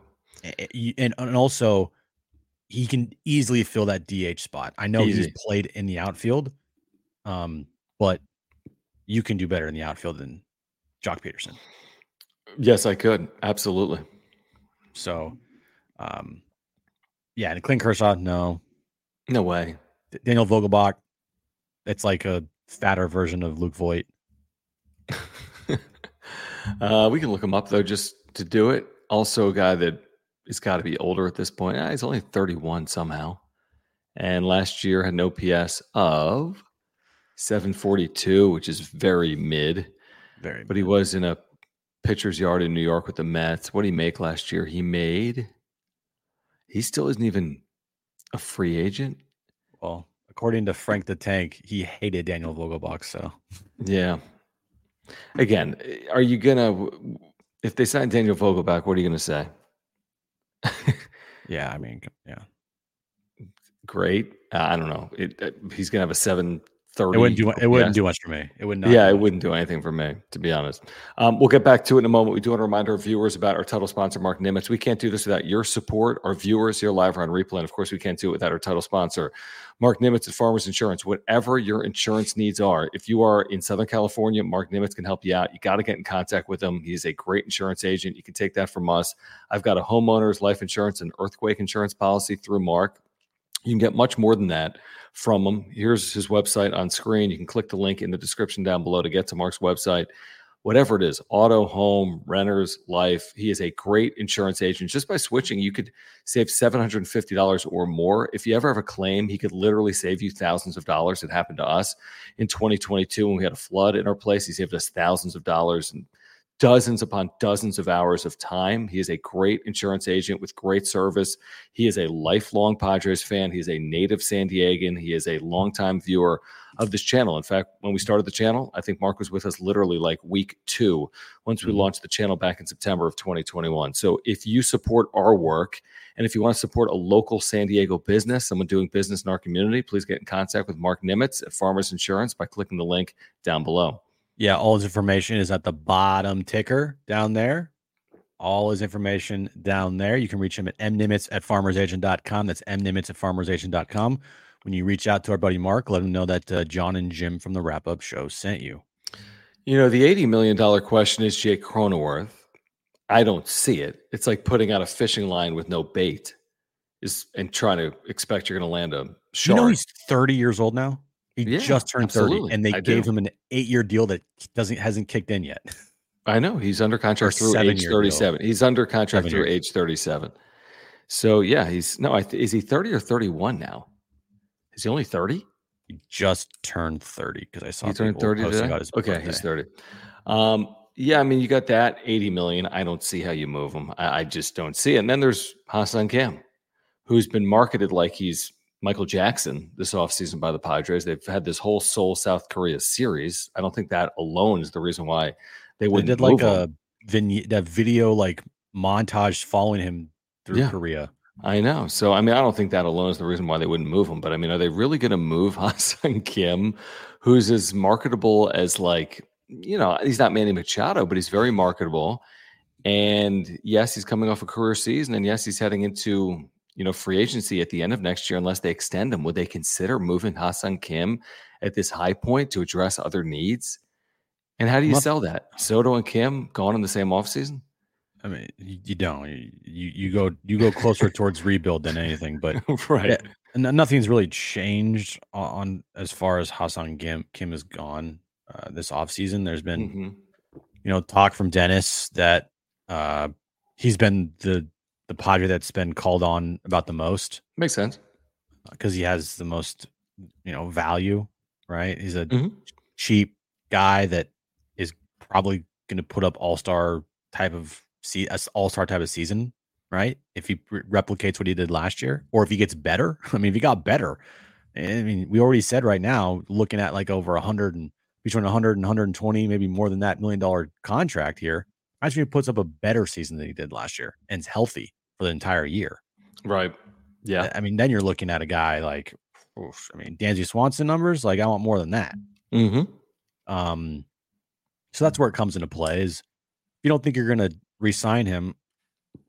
A- a- you- and and also he can easily fill that DH spot. I know he's played in the outfield, um, but you can do better in the outfield than Joc Pederson. Yes, I could. Absolutely. So, um, yeah, and Clint Kershaw, no. No way. Daniel Vogelbach, it's like a fatter version of Luke Voit. *laughs* uh, we can look him up though, just to do it. Also, a guy that has got to be older at this point. Ah, he's only 31 somehow, and last year had an OPS of 742, which is very mid. Very, But he was in a pitcher's yard in New York with the Mets. What did he make last year? He made. He still isn't even a free agent. well. According to Frank the Tank, he hated Daniel Vogelbach. So Yeah. Again, are you gonna if they sign Daniel Vogelbach, what are you gonna say? *laughs* yeah, I mean, yeah, Great. Uh, I don't know. It, uh, he's gonna have a seven thirty. it wouldn't do it wouldn't do much for me. It would not. yeah, it wouldn't do anything for me, to be honest. Um, we'll get back to it in a moment. We do want to remind our viewers about our title sponsor, Mark Nimitz. We can't do this without your support, our viewers here live or on replay. And of course, we can't do it without our title sponsor, Mark Nimitz at Farmers Insurance. Whatever your insurance needs are, if you are in Southern California, Mark Nimitz can help you out. You got to get in contact with him. He's a great insurance agent. You can take that from us. I've got a homeowner's life insurance and earthquake insurance policy through Mark. You can get much more than that from him. Here's his website on screen. You can click the link in the description down below to get to Mark's website. Whatever it is, auto, home, renters, life, he is a great insurance agent. Just by switching, you could save $750 or more. If you ever have a claim, he could literally save you thousands of dollars. It happened to us in 2022 when we had a flood in our place. He saved us thousands of dollars and dozens upon dozens of hours of time. He is a great insurance agent with great service. He is a lifelong Padres fan. He is a native San Diegan. He is a longtime viewer of this channel. In fact, when we started the channel, I think Mark was with us literally like week two once we Mhm. launched the channel back in September of 2021. So if you support our work and if you want to support a local San Diego business, someone doing business in our community, please get in contact with Mark Nimitz at Farmers Insurance by clicking the link down below. Yeah, all his information is at the bottom ticker down there. All his information down there. You can reach him at mnimitz at farmersagent.com. That's mnimitz at farmersagent.com. When you reach out to our buddy Mark, let him know that uh, John and Jim from the wrap up show sent you. You know, the $80 million question is Jake Cronenworth. I don't see it. It's like putting out a fishing line with no bait is and trying to expect you're going to land a You know he's 30 years old now. He Yeah, just turned 30 and they I gave do. him an 8-year deal that doesn't hasn't kicked in yet. *laughs* I know he's under contract Or through age seven-year deal. 37. He's under contract Seven through years. age 37. So yeah, he's no. I th- is he 30 or 31 now? Is he only 30? He just turned 30 because I saw He turned 30 posting today. about his Okay, he's 30. Um, yeah, I mean, you got that 80 million. I don't see how you move him. I, I just don't see it. And then there's Ha-Seong Kim, who's been marketed like he's Michael Jackson this offseason by the Padres. They've had this whole Seoul, South Korea series. I don't think that alone is the reason why they They wouldn't did like a vignette, that video like montage following him through Yeah. Korea. I know. So I mean, I don't think that alone is the reason why they wouldn't move him. But I mean, are they really going to move *laughs* Ha-Seong Kim, who's as marketable as like you know he's not Manny Machado, but he's very marketable. And yes, he's coming off a career season, and yes, he's heading into you know, free agency at the end of next year unless they extend him. Would they consider moving Ha-Seong Kim at this high point to address other needs? And how do you sell that? Soto and Kim gone in the same offseason? I mean, you, don't. You, you go you go closer towards rebuild than anything, but *laughs* right. Yeah. nothing's really changed on, on as far as Ha-Seong Kim Kim is gone uh, this offseason. There's been Mhm. you know talk from Dennis that uh, he's been the the Padre that's been called on about the most Makes sense. because he has the most you know value. Right, he's a Mhm. cheap guy that is probably going to put up all star type of see all star type of season. Right, if he re- replicates what he did last year, or if he gets better. *laughs* I mean, if he got better, I mean, we already said right now, looking at like over a hundred and between 100 and 120, maybe more than that million dollar contract here. Imagine he puts up a better season than he did last year and is healthy for the entire year. Right. Yeah. I mean, then you're looking at a guy like, oof, I mean, Dansby Swanson numbers. Like, I want more than that. Mm-hmm. Um, so that's where it comes into play. Is if you don't think you're going to re-sign him,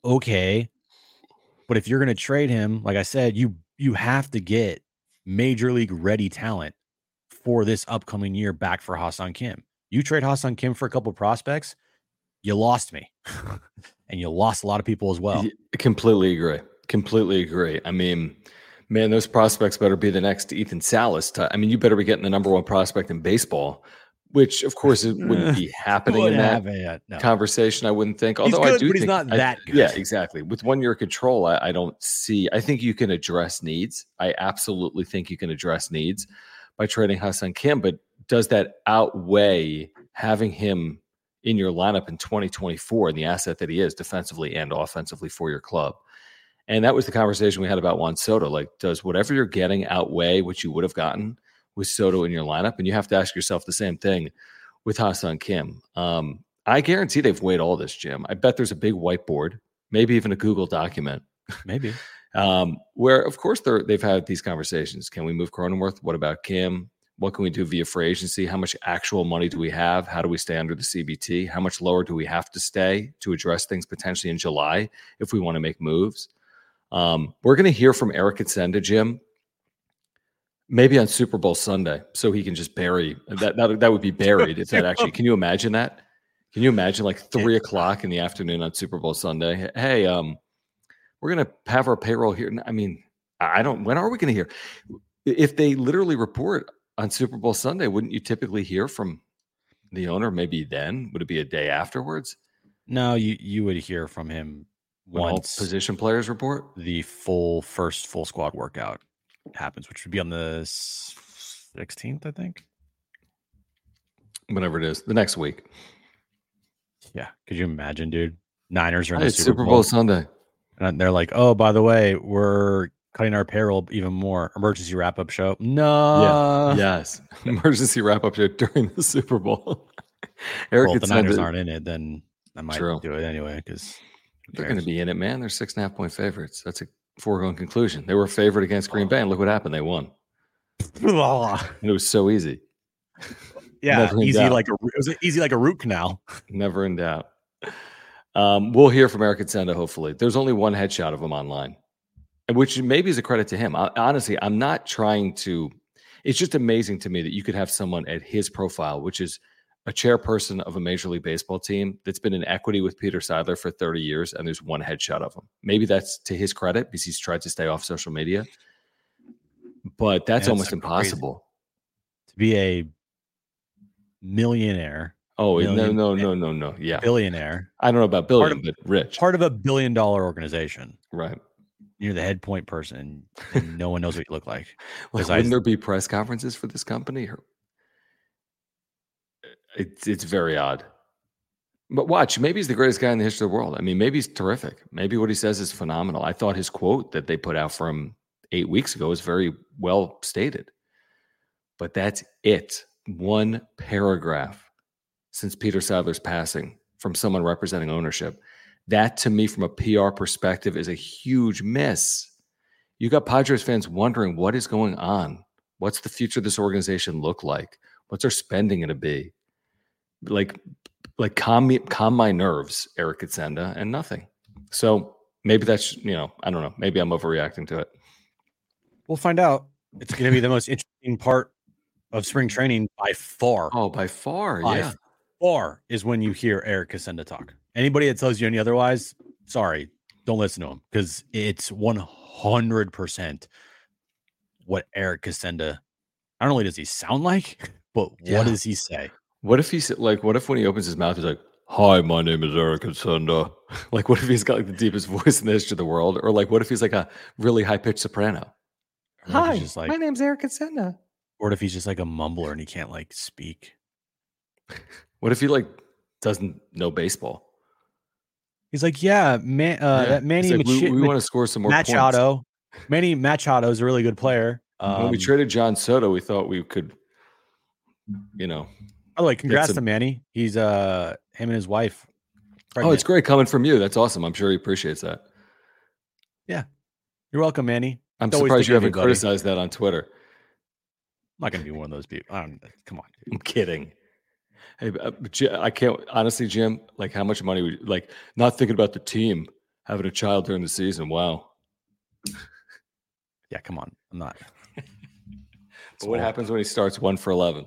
okay, but if you're going to trade him, like I said, you you have to get major league ready talent for this upcoming year back for Ha-Seong Kim. You trade Ha-Seong Kim for a couple prospects, you lost me, *laughs* and you lost a lot of people as well. Completely agree. Completely agree. I mean, man, those prospects better be the next Ethan Salas. I mean, you better be getting the number one prospect in baseball, which of course it wouldn't *laughs* be happening in that no. conversation. I wouldn't think. He's Although I do but he's think- not I- that good. Yeah, exactly. With one year control, I, I don't see. I think you can address needs. I absolutely think you can address needs by trading Ha-Seong Kim. But does that outweigh having him in your lineup in 2024 and the asset that he is defensively and offensively for your club? And that was the conversation we had about Juan Soto. Like, does whatever you're getting outweigh what you would have gotten with Soto in your lineup? And you have to ask yourself the same thing with Ha-Seong Kim. Um, I guarantee they've weighed all this, Jim. I bet there's a big whiteboard, maybe even a Google document, Maybe. *laughs* um, where, of course, they're, they've had these conversations. Can we move Cronenworth? What about Kim? What can we do via free agency? How much actual money do we have? How do we stay under the CBT? How much lower do we have to stay to address things potentially in July if we want to make moves? Um, we're going to hear from Eric Kutsenda, Jim, maybe on Super Bowl Sunday, so he can just bury that. That, that would be buried if that actually. Can you imagine that? Can you imagine like three o'clock in the afternoon on Super Bowl Sunday? Hey, um, we're gonna have our payroll here. I mean, I don't. When are we gonna hear? If they literally report on Super Bowl Sunday, wouldn't you typically hear from the owner? Maybe then would it be a day afterwards No, you you would hear from him when once position players report? the full first full squad workout happens, which would be on the sixteenth, I think. Whenever it is, the next week. Yeah, could you imagine, dude? Niners are in the it's Super, Bowl, Sunday. and they're like, "Oh, by the way, we're cutting our payroll even more." Emergency wrap up show. No, Yeah. yes, *laughs* emergency wrap up show during the Super Bowl. *laughs* Eric Well, if the Kutsenda- Niners aren't in it, then I might True. do it anyway because They're going to be in it, man. They're six and a half point favorites. That's a foregone conclusion. They were a favorite against Green Bay, and look what happened. They won. And *laughs* it was so easy. yeah, easy doubt. like a it was easy like a root canal. Never in doubt. Um, we'll hear from Eric Senda, hopefully. There's only one headshot of him online, and which maybe is a credit to him. I, honestly, I'm not trying to. It's just amazing to me that you could have someone at his profile, which is a chairperson of a Major League Baseball team that's been in equity with Peter Seidler for 30 years, and there's one headshot of him. Maybe that's to his credit because he's tried to stay off social media, but that's That's almost impossible. To be a millionaire, Oh no, no, no, no, no. Yeah, billionaire, I don't know about Part billion, of- but rich, part of a billion dollar organization. right? You're the head point person, and no one knows what you look like. *laughs* Like, 'Cause I- wouldn't there be press conferences for this company? Or- It's it's very odd. But watch, maybe he's the greatest guy in the history of the world. I mean, maybe he's terrific. Maybe what he says is phenomenal. I thought his quote that they put out from eight weeks ago was very well stated. But that's it. One paragraph since Peter Seidler's passing from someone representing ownership. That to me, from a PR perspective, is a huge miss. You got Padres fans wondering what is going on. What's the future of this organization look like? What's our spending going to be? Like, like calm me, calm my nerves, Eric Kutsenda, and nothing. So maybe that's you know I don't know. Maybe I'm overreacting to it. We'll find out. It's going to be the most interesting part of spring training by far. Oh, by far, by yeah. far is when you hear Eric Kutsenda talk. Anybody that tells you any otherwise, sorry, don't listen to him because it's 100% what Eric Kutsenda. Not only does he sound like, *laughs* but Yeah. what does he say? What if he's like? What if when he opens his mouth, he's like, "Hi, my name is Eric Sunda." *laughs* Like, what if he's got like the deepest *laughs* voice in the history of the world, or like, what if he's like a really high pitched soprano? Or if just like, my name's Eric Senda. or if he's just like a mumbler and he can't like speak. What if he like doesn't know basebol? He's like, yeah, man, uh, Yeah. that Manny like, we, Machi- we Ma- want to score some more points. Machado. Manny Machado is a really good player. when we Um, traded Juan Soto, we thought we could, you know. By the way, congrats some- to Manny. He's uh him and his wife. Oh, it's great coming from you. That's awesome. I'm sure he appreciates that. Yeah, you're welcome, Manny. I'm Always surprised you haven't criticized that on Twitter. I'm not gonna be one of those people. I don't, come on. dude. I'm kidding. Hey, uh, I can't honestly, Jim. Like, how much money would like not thinking about the team having a child during the season? Wow. Yeah, come on. I'm not. *laughs* But what happens when he starts one for eleven?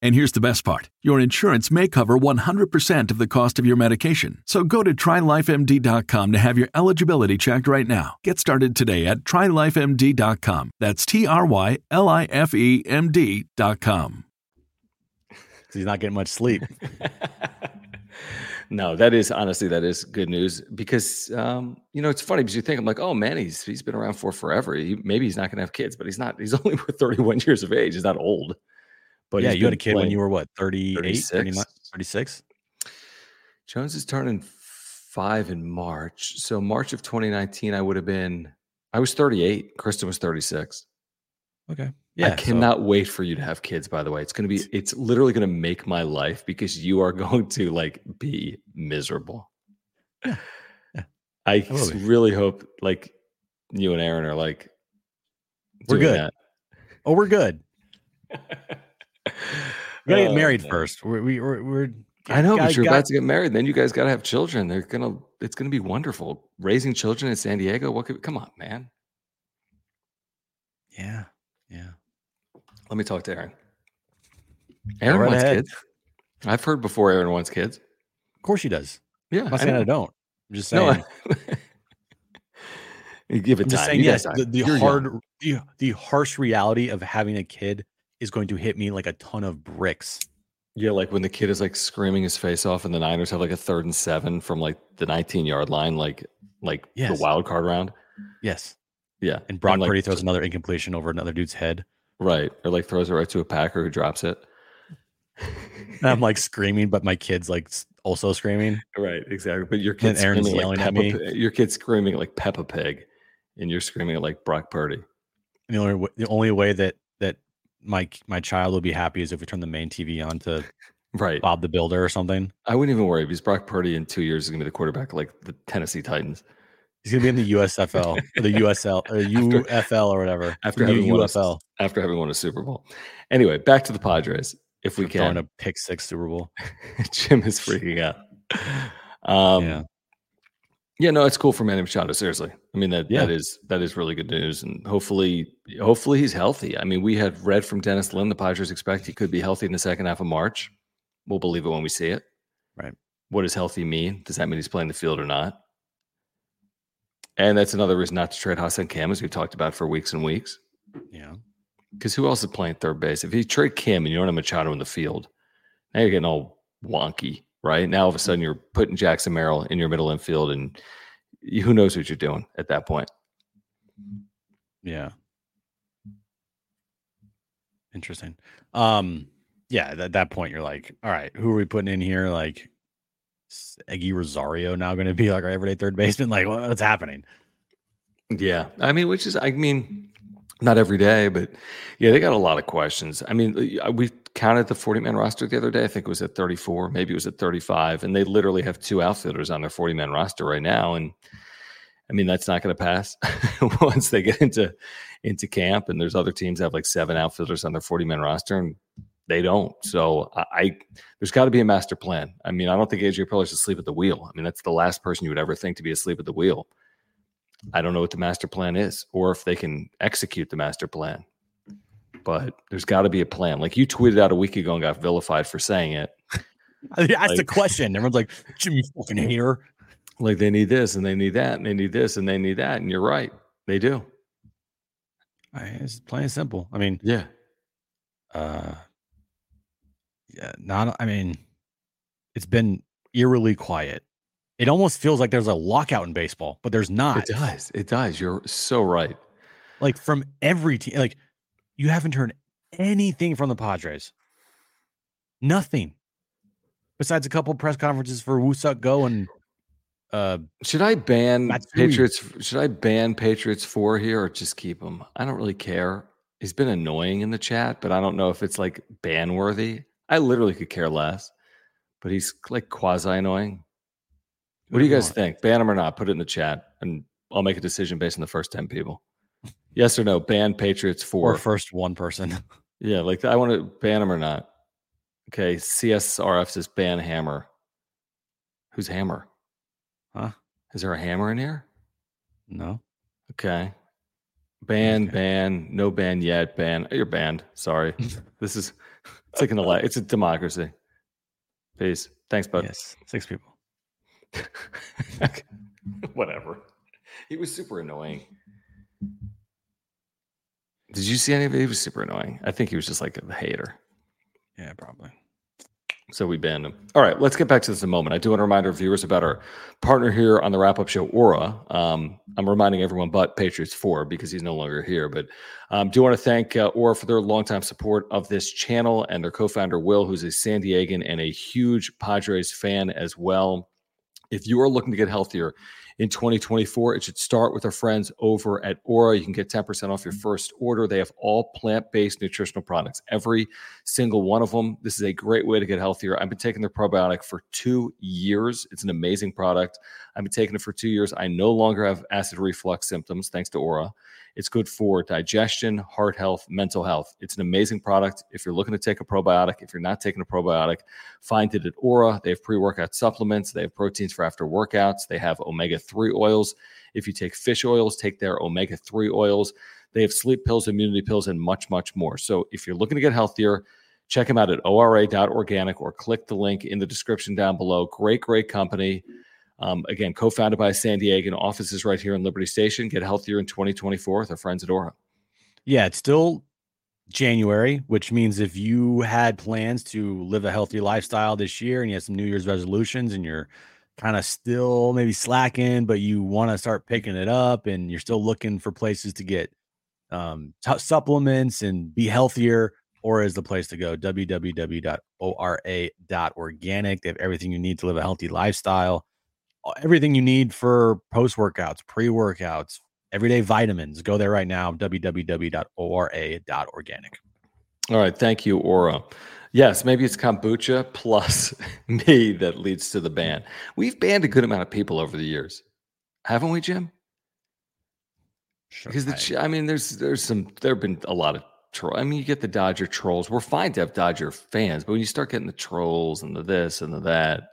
And here's the best part your insurance may cover 100% of the cost of your medication. So go to trylifemd.com to have your eligibility checked right now. Get started today at trylifemd.com. That's T R Y L I F E M D.com. 'Cause *laughs* He's not getting much sleep. *laughs* no, that is honestly that is good news because um, you know it's funny because you think I'm like, oh man, he's he's been around for forever. He, maybe he's not going to have kids, but he's not. He's *laughs* only 31 years of age. He's not old. But yeah, you had a kid when you were what, 38, 36. 39, 36? Jones is turning five in March. So March of 2019, I would have been. I was 38. Kristen was 36. Okay. Yeah, I so- cannot wait for you to have kids. By the way, it's going to be. It's literally going to make my life because you are *laughs* going to like be miserable. Yeah. Yeah. I be. really hope like you and Aaron are like. We're good. that. Oh, we're good. *laughs* *laughs* We gotta get Oh, married first. We're, we, we're, we're I know, gotta- but you're gotta- about to get married. Then you guys got to have children. They're gonna. It's gonna be wonderful. Raising children in San Diego. What could? Come on, man. Yeah. Yeah. Let me talk to Aaron. Aaron right wants ahead. kids. I've heard before Aaron wants kids. Of course she does. Yeah, I'm not I saying I, don't. I'm just saying. No, *laughs* I- you give it I'm just saying, You yes, got the, the young. hard, the, the harsh reality of having a kid is going to hit me like a ton of bricks. Yeah, like when the kid is like screaming his face off, and the Niners have like a third and seven from like the 19 yard line, like like Yes. the wild card round. Yes. Yeah, And Brock like, Purdy throws another incompletion over another dude's head. right, or like throws it right to a Packer who drops it. And I'm like screaming, but my kid's like also screaming. Right, exactly. But your kid's Aaron's screaming yelling like at me. Your kid's screaming like Peppa Pig, and you're screaming like Brock Purdy. And the only w- the only way that my my child will be happy is if we turn the main TV on to Right. Bob the Builder or something. I wouldn't even worry because Brock Purdy in two years is going to be the quarterback like the Tennessee Titans. He's gonna be in the USFL or the USL or *laughs* UFL or whatever. After The having, won a, UFL, after having won a Super Bowl. Anyway, back to the Padres. If we throwing can. a pick six Super Bowl. *laughs* Jim is freaking out. Um, Yeah. Yeah. no, it's cool for Manny Machado. Seriously, I mean that Yeah. that is that is really good news, and hopefully, hopefully he's healthy. I mean, we had read from Dennis Lin the Padres expect he could be healthy in the second half of March. We'll believe it when we see it. Right. What does healthy mean? Does that mean he's playing the field or not? And that's another reason not to trade Ha-Seong Kim, as we've talked about for weeks and weeks. Yeah. Because who else is playing third base? If you trade Kim and you don't have Machado in the field, now you're getting all wonky, right? Now all of a sudden you're putting Jackson Merrill in your middle infield, and who knows what you're doing at that point? Yeah. Interesting. Um, yeah, at that point you're like, all right, who are we putting in here? Like Eguy Rosario now going to be like our everyday third baseman? *laughs* Like, what's happening? Yeah, I mean, which is, I mean, not every day, but yeah, they got a lot of questions. I mean, we counted the 40 man roster the other day. I think it was at 34, maybe it was at 35, and they literally have two outfielders on their 40 man roster right now. And I mean, that's not going to pass *laughs* once they get into into camp. And there's other teams that have like seven outfielders on their 40 man roster, and they don't. So I, I there's got to be a master plan. I mean, I don't think AJ Preller should asleep at the wheel. I mean, that's the last person you would ever think to be asleep at the wheel. I don't know what the master plan is or if they can execute the master plan. But there's got to be a plan. Like you tweeted out a week ago and got vilified for saying it. *laughs* That's like, the question. Everyone's like, Jimmy fucking hater. Like they need this and they need that and they need this and they need that. And you're right. They do. It's plain and simple. I mean, yeah. Uh yeah, not I mean, it's been eerily quiet it almost feels like there's a lockout in baseball, but there's not. It does. It does. You're so right. Like from every team, like you haven't heard anything from the Padres. Nothing. Besides a couple press conferences for Woo-Suk Go and uh should I ban Matsui. Patriots should I ban Patriots 4 here or just keep him? I don't really care. He's been annoying in the chat, but I don't know if it's like ban worthy. I literally could care less. But he's like quasi annoying. What do you guys think? Ban him or not? Put it in the chat, and I'll make a decision based on the first ten people. Yes or no? Ban Patriots for or first one person. *laughs* yeah, like I want to ban them or not. Okay, CSRF says ban Hammer. Who's Hammer? Huh? Is there a hammer in here? No. Okay. Ban, okay. ban, no ban yet. Ban. You're banned. Sorry. *laughs* this is it's like an ele- it's a democracy. Peace. Thanks, bud. Yes. Six people. *laughs* Whatever. He was super annoying. Did you see any of it? He was super annoying. I think he was just like a hater. Yeah, probably. So we banned him. All right, let's get back to this in a moment. I do want to remind our viewers about our partner here on the wrap up show, Ora. Um, I'm reminding everyone but Patriots 4 because he's no longer here. But um, do want to thank uh, Ora for their longtime support of this channel and their co founder, Will, who's a San Diegan and a huge Padres fan as well. If you are looking to get healthier in 2024, it should start with our friends over at Ora. You can get 10% off your mm-hmm. first order. They have all plant based nutritional products, every single one of them. This is a great way to get healthier. I've been taking their probiotic for two years. It's an amazing product. I've been taking it for two years. I no longer have acid reflux symptoms thanks to Ora. It's good for digestion, heart health, mental health. It's an amazing product. If you're looking to take a probiotic, if you're not taking a probiotic, find it at Ora. They have pre workout supplements, they have proteins for after workouts, they have omega 3 oils. If you take fish oils, take their omega 3 oils. They have sleep pills, immunity pills, and much, much more. So if you're looking to get healthier, check them out at ora.organic or click the link in the description down below. Great, great company. Um, again, co-founded by a San Diego, offices right here in Liberty Station. Get healthier in 2024 with our friends at Ora. Yeah, it's still January, which means if you had plans to live a healthy lifestyle this year and you have some New Year's resolutions and you're kind of still maybe slacking, but you want to start picking it up and you're still looking for places to get um, t- supplements and be healthier, Ora is the place to go. www.ora.organic. They have everything you need to live a healthy lifestyle everything you need for post workouts, pre workouts, everyday vitamins. Go there right now, www.ora.organic. All right. Thank you, Ora. Yes, maybe it's kombucha plus *laughs* me that leads to the ban. We've banned a good amount of people over the years, haven't we, Jim? Sure. Because the, I mean, there's there's some there have been a lot of troll. I mean, you get the Dodger trolls. We're fine to have Dodger fans, but when you start getting the trolls and the this and the that,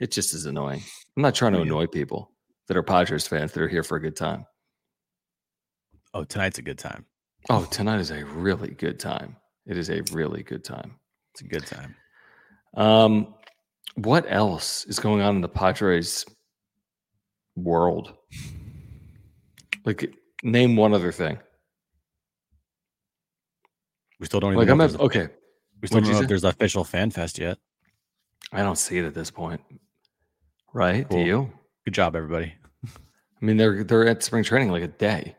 it just is annoying. I'm not trying to annoy people that are Padres fans that are here for a good time. Oh, tonight's a good time. Oh, tonight is a really good time. It is a really good time. It's a good time. Um, what else is going on in the Padres world? Like, name one other thing. We still don't like. I'm at, okay. We still What'd don't know if there's official fan fest yet. I don't see it at this point. Right? Cool. Do you? Good job, everybody. I mean, they're they're at spring training like a day.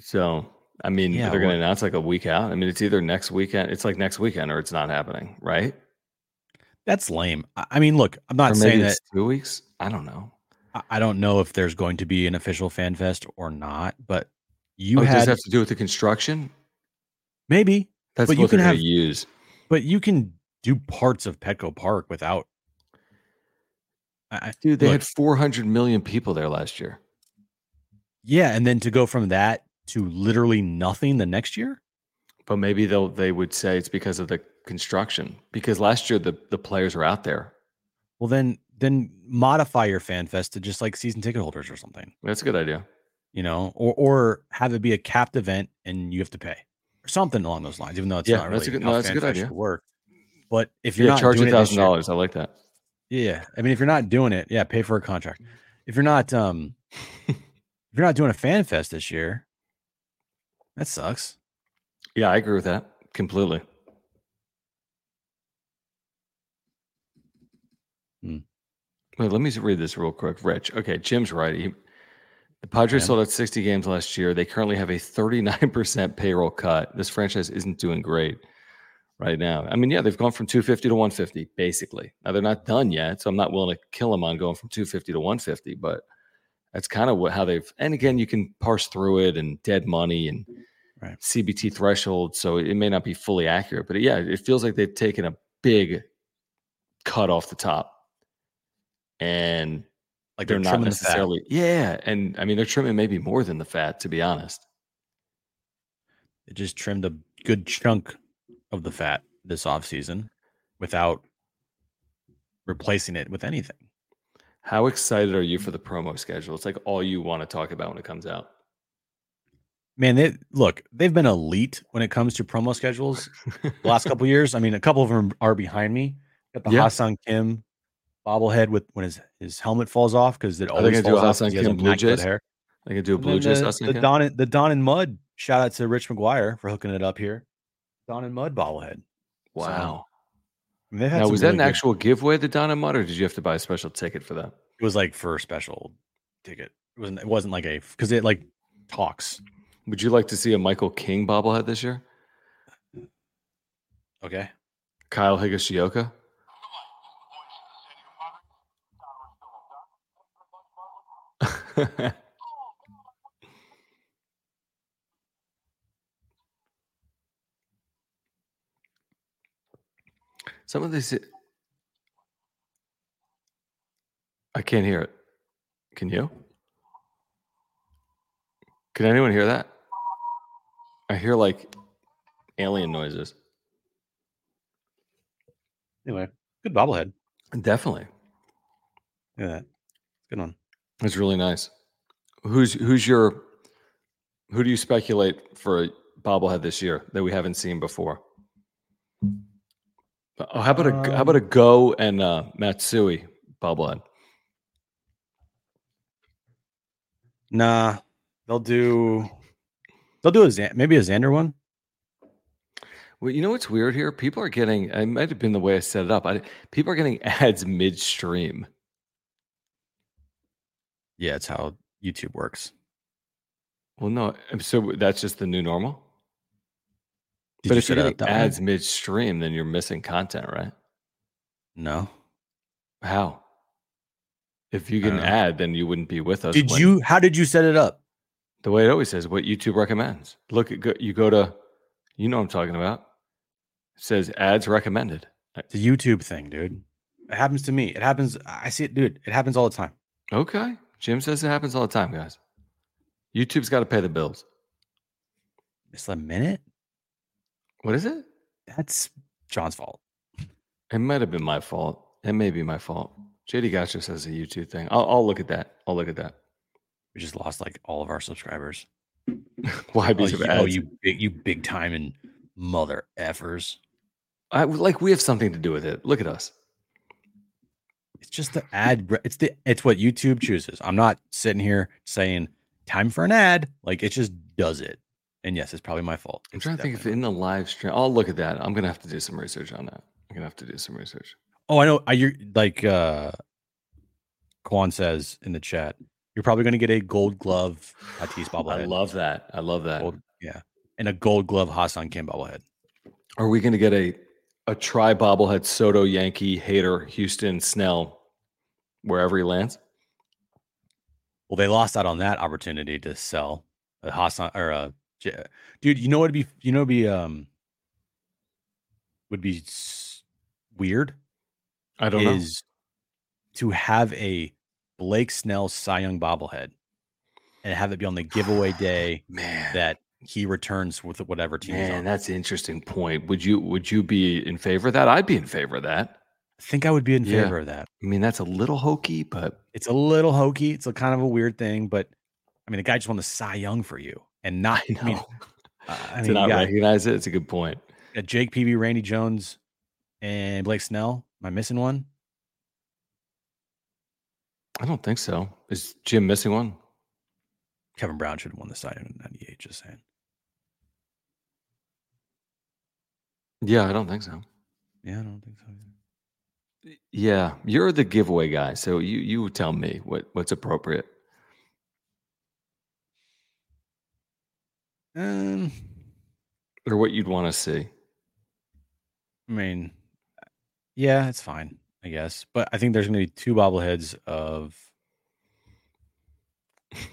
So I mean, Yeah, they're going to announce like a week out. I mean, it's either next weekend. It's like next weekend, or it's not happening, right? That's lame. I mean, look, I'm not saying that two weeks. I don't know. I- don't know if there's going to be an official fan fest or not, but you oh, does had it have to do with the construction? maybe, That's But you what they're can have- use. but you can do parts of Petco Park without. I, Dude, they look, had 400 million people there last year. yeah, and then to go from that to literally nothing the next year. But maybe they'll they would say it's because of the construction. Because last year the the players were out there. Well, then then modify your fan fest to just like season ticket holders or something, That's a good idea. you know, or or have it be a capped event and you have to pay or something along those lines. Even though it's Yeah, not that's a good- no, that's a good idea. Work, but if you're Yeah, not charge doing a it this thousand dollars. I like that. Yeah. I mean, if you're not doing it, yeah, pay for a contract. If you're not um *laughs* if you're not doing a fan fest this year, that sucks. Yeah, I agree with that completely. Hmm. Wait, let me read this real quick. Rich. Okay, Jim's right. He, the Padres Yeah. sold out 60 games last year. They currently have a 39% payroll cut. This franchise isn't doing great right now. I mean, yeah, they've gone from 250 to 150, basically. Now they're not done yet, so I'm not willing to kill them on going from 250 to 150, but that's kind of what how they've and again you can parse through it and dead money and Right. CBT threshold, so it may not be fully accurate, but yeah, it feels like they've taken a big cut off the top. And Like they're they're not trimming the necessarily yeah, and I mean they're trimming maybe more than the fat, to be honest. It just trimmed a good chunk of the fat this offseason without replacing it with anything. How excited are you for the promo schedule? It's like all you want to talk about when it comes out. Man, they look, they've been elite when it comes to promo schedules the last couple years. I mean, a couple of them are behind me. Got the Yeah. Ha-Seong Kim bobblehead with when his, his helmet falls off because it always falls a off Hassan 'cause he has Kim Blue Jays? hair. They could do a Blue Jays the, the? Don the Don and Mud. Shout out to Rich McGuire for hooking it up here. Don and Mud bobblehead. Wow. I mean, Now was that really an good- actual giveaway the Don and Mud, or did you have to buy a special ticket for that? It was like for a special ticket. It wasn't. It wasn't like a because it like talks. Would you like to see a Michael King bobblehead this year? Okay. Kyle Higashioka? *laughs* Some of these, I can't hear it. Can you? Can anyone hear that? I hear like alien noises. Anyway, good bobblehead. Definitely. At that. Good one. It's really nice. Who's who's your who do you speculate for a bobblehead this year that we haven't seen before? Oh, how about a how about a Go and uh, Matsui bobblehead? Nah, they'll do. They'll do a maybe a Xander one. Well, you know what's weird here? People are getting. It might have been the way I set it up. I, people are getting *laughs* ads midstream. Yeah, it's how YouTube works. Well, no. So that's just the new normal. Did but you if you're set it up getting way? ads midstream, then you're missing content, right? No. How? If you get an know. Uh, ad, then you wouldn't be with us. Did when- you? How did you set it up? The way it always says, what YouTube recommends. Look, at go, you go to, you know what I'm talking about. It says ads recommended. It's a YouTube thing, dude. It happens to me. It happens. I see it, dude. It happens all the time. Okay. Jim says it happens all the time, guys. YouTube's got to pay the bills. It's a minute. What is it? That's John's fault. It might have been my fault. It may be my fault. JD Gotcha says a YouTube thing. I'll, I'll look at that. I'll look at that. We just lost like all of our subscribers. *laughs* Why? Oh, you, oh, you big, you big time and mother effers. I, like we have something to do with it. Look at us. It's just the ad. It's the it's what YouTube chooses. I'm not sitting here saying time for an ad. Like it just does it. And yes, it's probably my fault. I'm It's trying to think if in the live stream. I'll look at that. I'm gonna have to do some research on that. I'm gonna have to do some research. Oh, I know. I you're like uh Quan says in the chat, you're probably going to get a Gold Glove Tatis *laughs* bobblehead. I love that. I love that. Gold, yeah, and a Gold Glove Ha-Seong Kim bobblehead. Are we going to get a a try bobblehead Soto Yankee Hater Houston Snell wherever he lands? Well, they lost out on that opportunity to sell a Ha-Seong or a dude. You know what would be you know be um would be weird. I don't is know. to have a Blake Snell Cy Young bobblehead and have it be on the giveaway *sighs* day Man. that he returns with whatever team. Man, that's an interesting point. Would you would you be in favor of that? I'd be in favor of that. I think I would be in yeah. favor of that. I mean, that's a little hokey, but it's a little hokey. It's a kind of a weird thing, but I mean, the guy just won the Cy Young for you, and not. *laughs* I, I mean, uh, I mean, to not recognize it, it's a good point. Jake Peavy, Randy Jones, and Blake Snell. Am I missing one? I don't think so. Is Jim missing one? Kevin Brown should have won the Young in '98. Just saying. Yeah, I don't think so. Yeah, I don't think so. Either. Yeah, you're the giveaway guy, so you you tell me what what's appropriate. Um, or what you'd want to see. I mean, yeah, it's fine, I guess. But I think there's going to be two bobbleheads of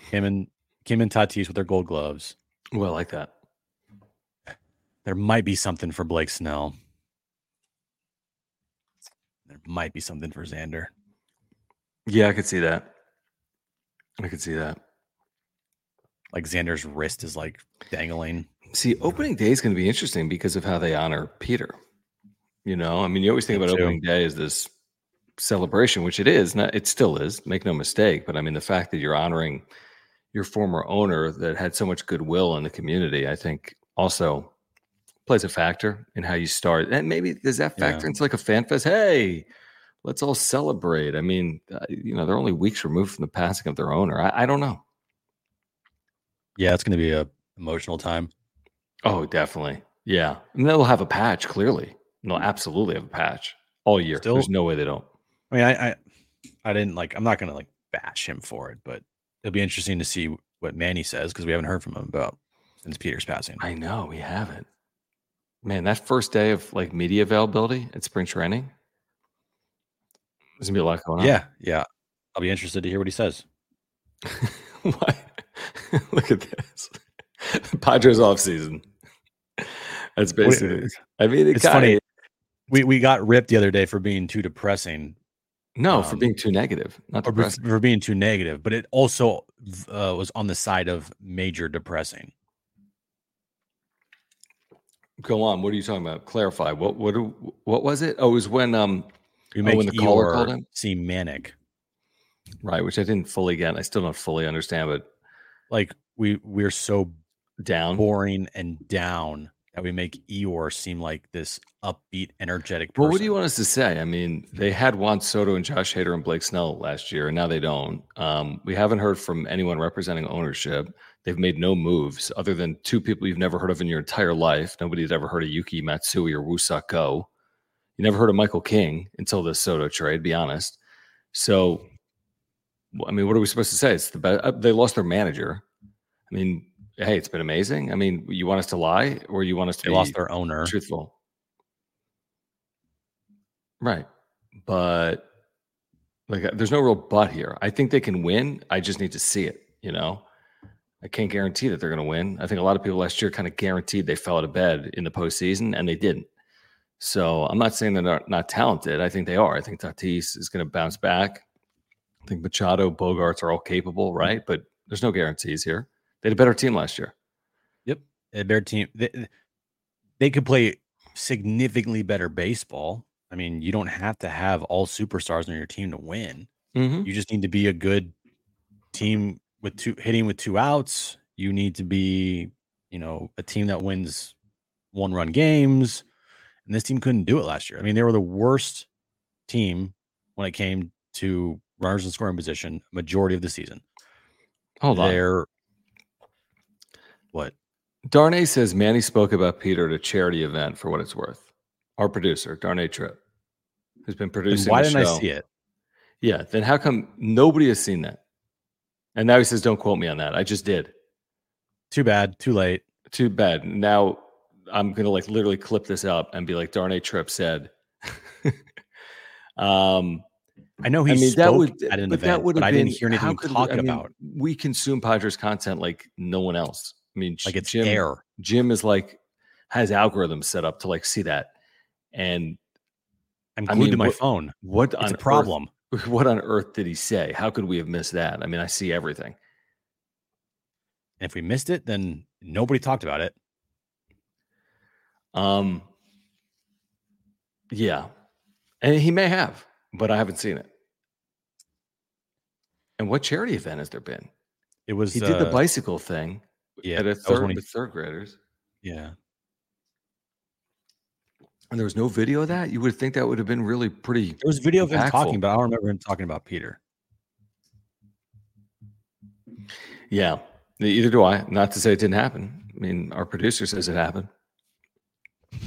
Kim and Kim and Tatis with their gold gloves. Well, I like that. There might be something for Blake Snell. There might be something for Xander. Yeah, I could see that. I could see that. Like Xander's wrist is like dangling. See, opening day is going to be interesting because of how they honor Peter. You know, I mean, you always think about opening day as this celebration, which it is. Not, it still is. Make no mistake. But I mean, the fact that you're honoring your former owner that had so much goodwill in the community, I think also plays a factor in how you start. And maybe does that factor yeah. into like a fan fest? Hey, let's all celebrate. I mean, uh, you know, they're only weeks removed from the passing of their owner. I, I don't know. Yeah, it's going to be a emotional time. Oh, definitely. Yeah, and they'll have a patch. Clearly, they'll absolutely have a patch all year. Still, There's no way they don't. I mean, I, I, I didn't like. I'm not going to like bash him for it, but it'll be interesting to see what Manny says because we haven't heard from him about since Peter's passing. I know we haven't. Man, that first day of like media availability at spring training, there's gonna be a lot going on. Yeah, yeah. I'll be interested to hear what he says. *laughs* what? *laughs* Look at this. Padres off season. That's basically. I mean, it it's funny. We we got ripped the other day for being too depressing. No, um, for being too negative, not depressing. For being too negative, but it also uh, was on the side of major depressing. Go on. What are you talking about? Clarify. What what what was it? Oh, it was when um we make oh, when the caller called him seem manic. Right, which I didn't fully get. I still don't fully understand, but like we we're so down, boring and down that we make Eeyore seem like this upbeat, energetic person. Well, what do you want us to say? I mean, they had Juan Soto and Josh Hader and Blake Snell last year, and now they don't. Um, we haven't heard from anyone representing ownership. They've made no moves other than two people you've never heard of in your entire life. Nobody's ever heard of Yuki Matsui or Woo-Suk Go. You never heard of Michael King until this Soto trade, be honest. So, I mean, what are we supposed to say? It's the best. Uh, they lost their manager. I mean, hey, it's been amazing. I mean, you want us to lie or you want us to they lost their owner truthful? Right. But like there's no real but here. I think they can win. I just need to see it, you know. I can't guarantee that they're going to win. I think a lot of people last year kind of guaranteed they fell out of bed in the postseason, and they didn't. So I'm not saying they're not, not talented. I think they are. I think Tatis is going to bounce back. I think Machado, Bogaerts are all capable, right? But there's no guarantees here. They had a better team last year. Yep, a better team. They, they could play significantly better baseball. I mean, you don't have to have all superstars on your team to win. Mm-hmm. You just need to be a good team with two hitting with two outs. You need to be, you know, a team that wins one run games. And this team couldn't do it last year. I mean, they were the worst team when it came to runners in scoring position majority of the season. Hold on. They're what? Darnay says Manny spoke about Peter at a charity event for what it's worth. Our producer, Darnay Tripp, who's been producing. why didn't show. I see it? Yeah. Then how come nobody has seen that? And now he says, "Don't quote me on that." I just did. Too bad. Too late. Too bad. Now I'm gonna like literally clip this up and be like, "Darnay Tripp said." *laughs* um, I know he I mean, spoke that would, at an but event, that would but have I been. didn't hear anything we- I mean, about. We consume Padres content like no one else. I mean, Like it's Jim, air. Jim is like has algorithms set up to like see that, and I'm I glued mean, to my what- phone. what It's on a problem. Earth, *laughs* what on earth did he say? How could we have missed that? I mean, I see everything. And if we missed it, then nobody talked about it. Um, yeah, and he may have, but I haven't seen it. And what charity event has there been? It was He did the uh, bicycle thing Yeah, at a that was when third he- third graders, Yeah. and there was no video of that. You would think that would have been really pretty. There was video of him talking, but I don't remember him talking about Peter. Yeah, either do I. Not to say it didn't happen. I mean, our producer says it happened. *laughs*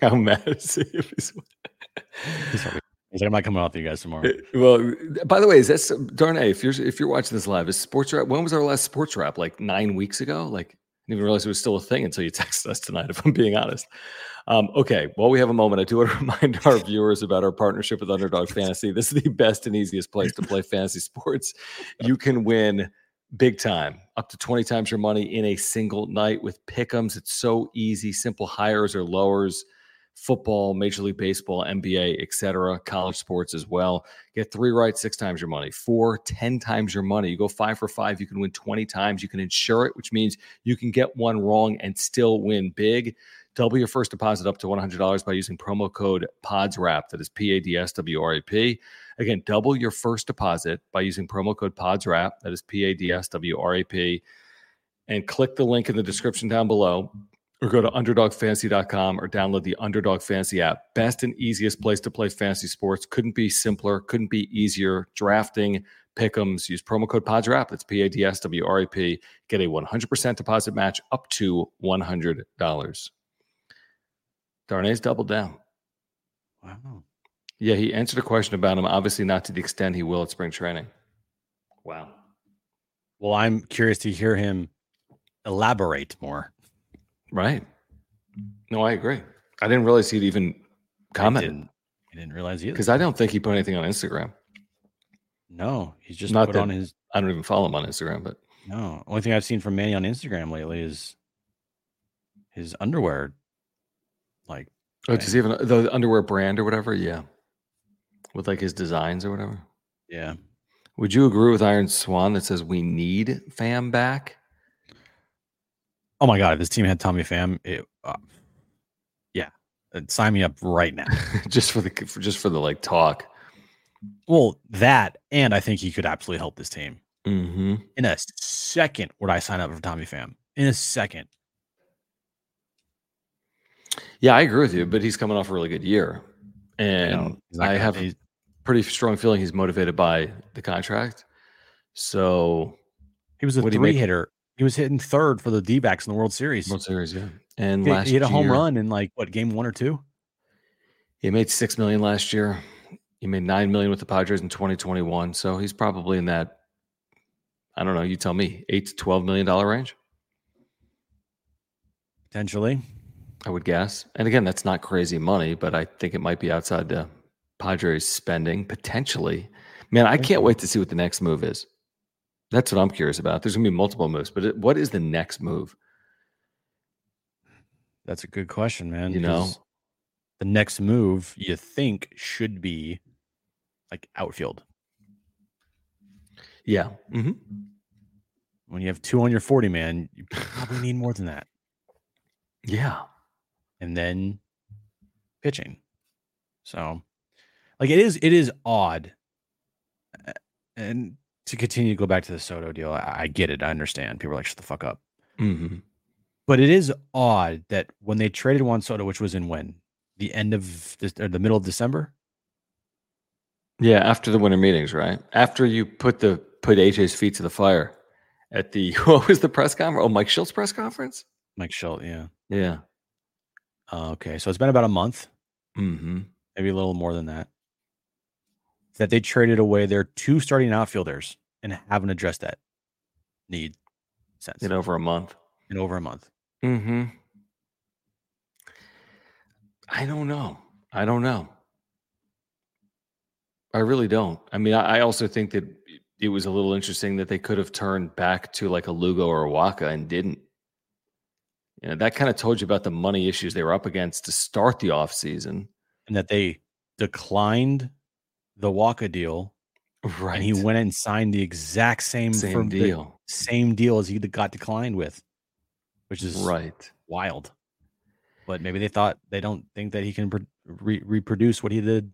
How mad is he? if he's- *laughs* He's probably- he's like, I'm not coming off you guys tomorrow. Well, by the way, is that darn if you're if you're watching this live, is sports wrap? When was our last sports wrap? Like nine weeks ago? Like I didn't even realize it was still a thing until you *laughs* texted us tonight. If I'm being honest. Um, okay, while we have a moment, I do want to *laughs* remind our viewers about our partnership with Underdog Fantasy. This is the best and easiest place to play fantasy sports. You can win big time, up to 20 times your money in a single night with pick'ems. It's so easy, simple hires or lowers football, Major League Baseball, NBA, etc., college sports as well. Get three right, six times your money, four, 10 times your money. You go five for five, you can win 20 times. You can insure it, which means you can get one wrong and still win big. Double your first deposit up to $100 by using promo code PADSWRAP. That is P A D S W R A P. Again, double your first deposit by using promo code PADSWRAP. That is P A D S W R A P. And click the link in the description down below or go to underdogfantasy.com or download the Underdog Fantasy app. Best and easiest place to play fantasy sports. Couldn't be simpler, couldn't be easier. Drafting, pick'ems, use promo code PADSWRAP. That's P A D S W R A P. Get a 100% deposit match up to $100. Darnay's doubled down. Wow. Yeah, he answered a question about him, obviously not to the extent he will at spring training. Wow. Well, I'm curious to hear him elaborate more. Right. No, I agree. I didn't realize he'd even I commented didn't, I didn't realize either. because I don't think he put anything on Instagram. No, he's just Not on his. I don't even follow him on Instagram, but No, only thing I've seen from Manny on Instagram lately is his underwear. Like, oh, does he have an, the underwear brand or whatever? Yeah, with like his designs or whatever. yeah, Would you agree with Iron Swan that says we need Pham back? Oh my god, if this team had Tommy Pham, it, uh, yeah, uh, sign me up right now. *laughs* just for the for, just for the like talk. well, that and I think he could absolutely help this team. Mm-hmm. In a second, would I sign up for Tommy Pham? In a second. Yeah, I agree with you, but he's coming off a really good year, and I have he's- pretty strong feeling he's motivated by the contract. So he was a three hitter. He was hitting third for the D backs in the World Series. World Series, yeah. And He, last he hit a home year- run in like what game one or two? He made six million last year. He made nine million with the Padres in 2021. So he's probably in that, I don't know, you tell me, eight to twelve million dollar range, Potentially. I would guess. And again, that's not crazy money, but I think it might be outside the Padres spending potentially. Man, I can't wait to see what the next move is. That's what I'm curious about. There's gonna be multiple moves, but it, what is the next move? That's a good question, man. You know, the next move you think should be like outfield. Yeah. hmm When you have two on your 40 man, you probably need more than that. *laughs* Yeah. And then pitching. So like it is it is odd. And to continue to go back to the Soto deal, I, I get it. I understand. People are like, shut the fuck up. hmm But it is odd that when they traded Juan Soto, which was in when? The end of this or the middle of December? Yeah, after the winter meetings, right? After you put the put AJ's feet to the fire at the *laughs* what was the press conference? Oh, Mike Shildt press conference. Mike Shildt, yeah. Yeah. Uh, okay. So it's been about a month, hmm maybe a little more than that. That they traded away their two starting outfielders and haven't addressed that need since in over a month. in over a month. Hmm. I don't know. I don't know. I really don't. I mean, I, I also think that it was a little interesting that they could have turned back to like a Lugo or a Wacha and didn't. You know, that kind of told you about the money issues they were up against to start the offseason. And that they declined the Wacha deal Right. and he went and signed the exact same, Same deal. same deal as he got declined with, which is Right. wild. But maybe they thought they don't think that he can re- reproduce what he did,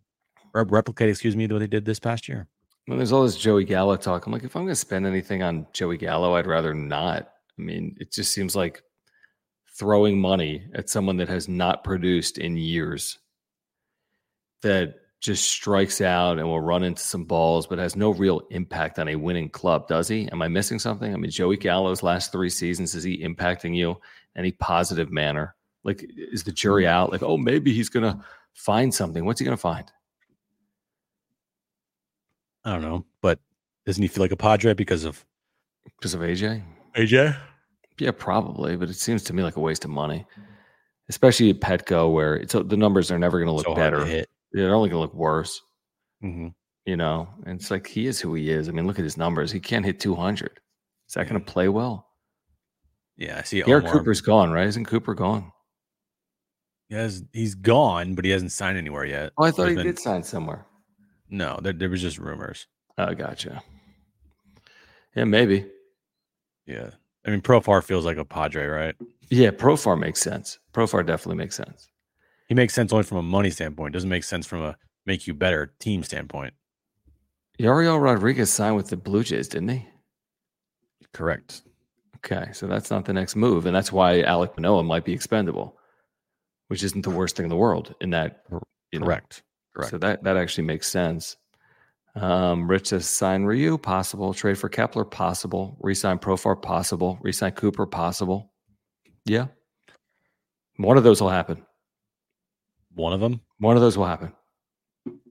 or replicate, excuse me, what he did this past year. When there's all this Joey Gallo talk, I'm like, if I'm going to spend anything on Joey Gallo, I'd rather not. I mean, it just seems like throwing money at someone that has not produced in years, that just strikes out and will run into some balls, but has no real impact on a winning club, does he? Am I missing something? I mean, Joey Gallo's last three seasons, is he impacting you in any positive manner? Like, is the jury hmm. out? Like, oh, maybe he's going to find something. What's he going to find? I don't know, but doesn't he feel like a Padre because of Because of AJ? AJ? Yeah, probably, but it seems to me like a waste of money, especially at Petco, where it's the numbers are never going to look So better. They're only going to look worse, Mm-hmm. you know. And it's like he is who he is. I mean, look at his numbers. He can't hit 200. Is that going to play well? Yeah, I see. Garrett Omar. Cooper's gone, right? Isn't Cooper gone? He has, he's gone, but he hasn't signed anywhere yet. Oh, I thought There's he been- did sign somewhere. No, there, there was just rumors. Oh, gotcha. Yeah, maybe. Yeah. I mean, Profar feels like a Padre, right? Yeah, Profar makes sense. Profar definitely makes sense. He makes sense only from a money standpoint. Doesn't make sense from a make you better team standpoint. Yariel Rodriguez signed with the Blue Jays, didn't he? Correct. Okay, so that's not the next move, and that's why Alek Manoah might be expendable, which isn't the worst thing in the world. In that, you know. Correct. Correct. So that that actually makes sense. Um, Rich says sign Ryu possible, trade for Kepler possible, resign Profar possible, resign Cooper possible. Yeah, one of those will happen. One of them. One of those will happen.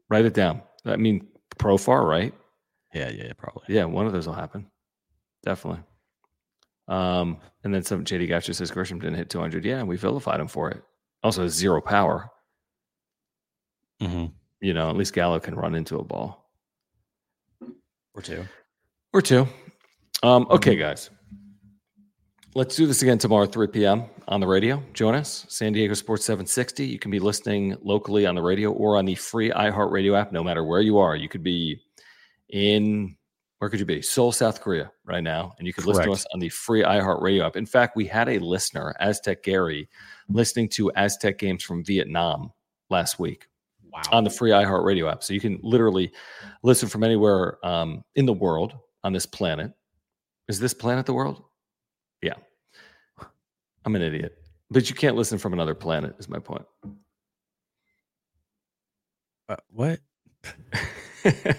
Write it down. I mean, Profar, right? Yeah, yeah, yeah, probably. Yeah, one of those will happen. Definitely. Um, and then some JD Gotcha says Grisham didn't hit 200. Yeah, and we vilified him for it. Also, zero power. Mm-hmm. You know, at least Gallo can run into a ball Or two. or two. Um, okay, guys. Let's do this again tomorrow, 3 p.m. on the radio. Join us, San Diego Sports 760. You can be listening locally on the radio or on the free iHeartRadio app, no matter where you are. You could be in, where could you be? Seoul, South Korea right now. And you could listen to us on the free iHeartRadio app. In fact, we had a listener, Aztec Gary, listening to Aztec games from Vietnam last week Wow. on the free iHeartRadio app. So you can literally listen from anywhere um, in the world on this planet. Is this planet the world? Yeah. I'm an idiot. But you can't listen from another planet, is my point. Uh, what? *laughs*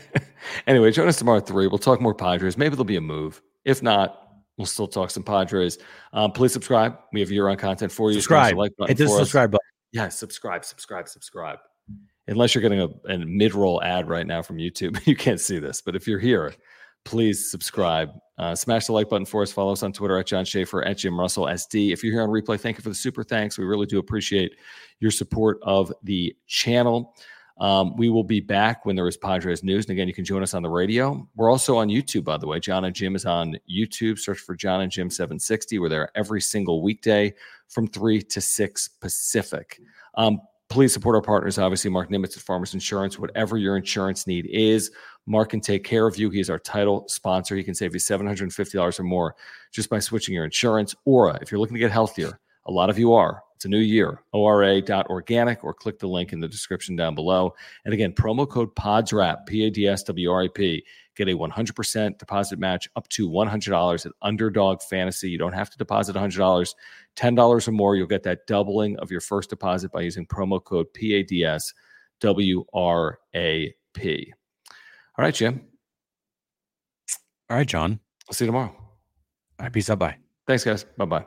anyway, join us tomorrow at 3. We'll talk more Padres. Maybe there'll be a move. If not, we'll still talk some Padres. Um, please subscribe. We have year on content for you. Subscribe. Like button Hit the subscribe button. Yeah, subscribe, subscribe, subscribe. Unless you're getting a, a mid roll ad right now from YouTube, *laughs* you can't see this. But if you're here, please subscribe. Uh, smash the like button for us. Follow us on Twitter at John Schaefer, at Jim Russell SD. If you're here on replay, thank you for the super thanks. We really do appreciate your support of the channel. Um, we will be back when there is Padres news. And again, you can join us on the radio. We're also on YouTube, by the way. John and Jim is on YouTube. Search for John and Jim 760. We're there every single weekday from 3 to 6 Pacific. Um, please support our partners, obviously, Mark Nimitz at Farmers Insurance. Whatever your insurance need is, Mark can take care of you. He is our title sponsor. He can save you $750 or more just by switching your insurance. Or if you're looking to get healthier, a lot of you are. It's a new year. ORA.organic or click the link in the description down below. And again, promo code PADSWRAP, P A D S W R A P. Get a 100% deposit match up to $100 at Underdog Fantasy. You don't have to deposit $100. $10 or more, you'll get that doubling of your first deposit by using promo code PADS WRAP. All right, Jim. All right, John. I'll see you tomorrow. All right, peace out. Bye. Thanks, guys. Bye bye.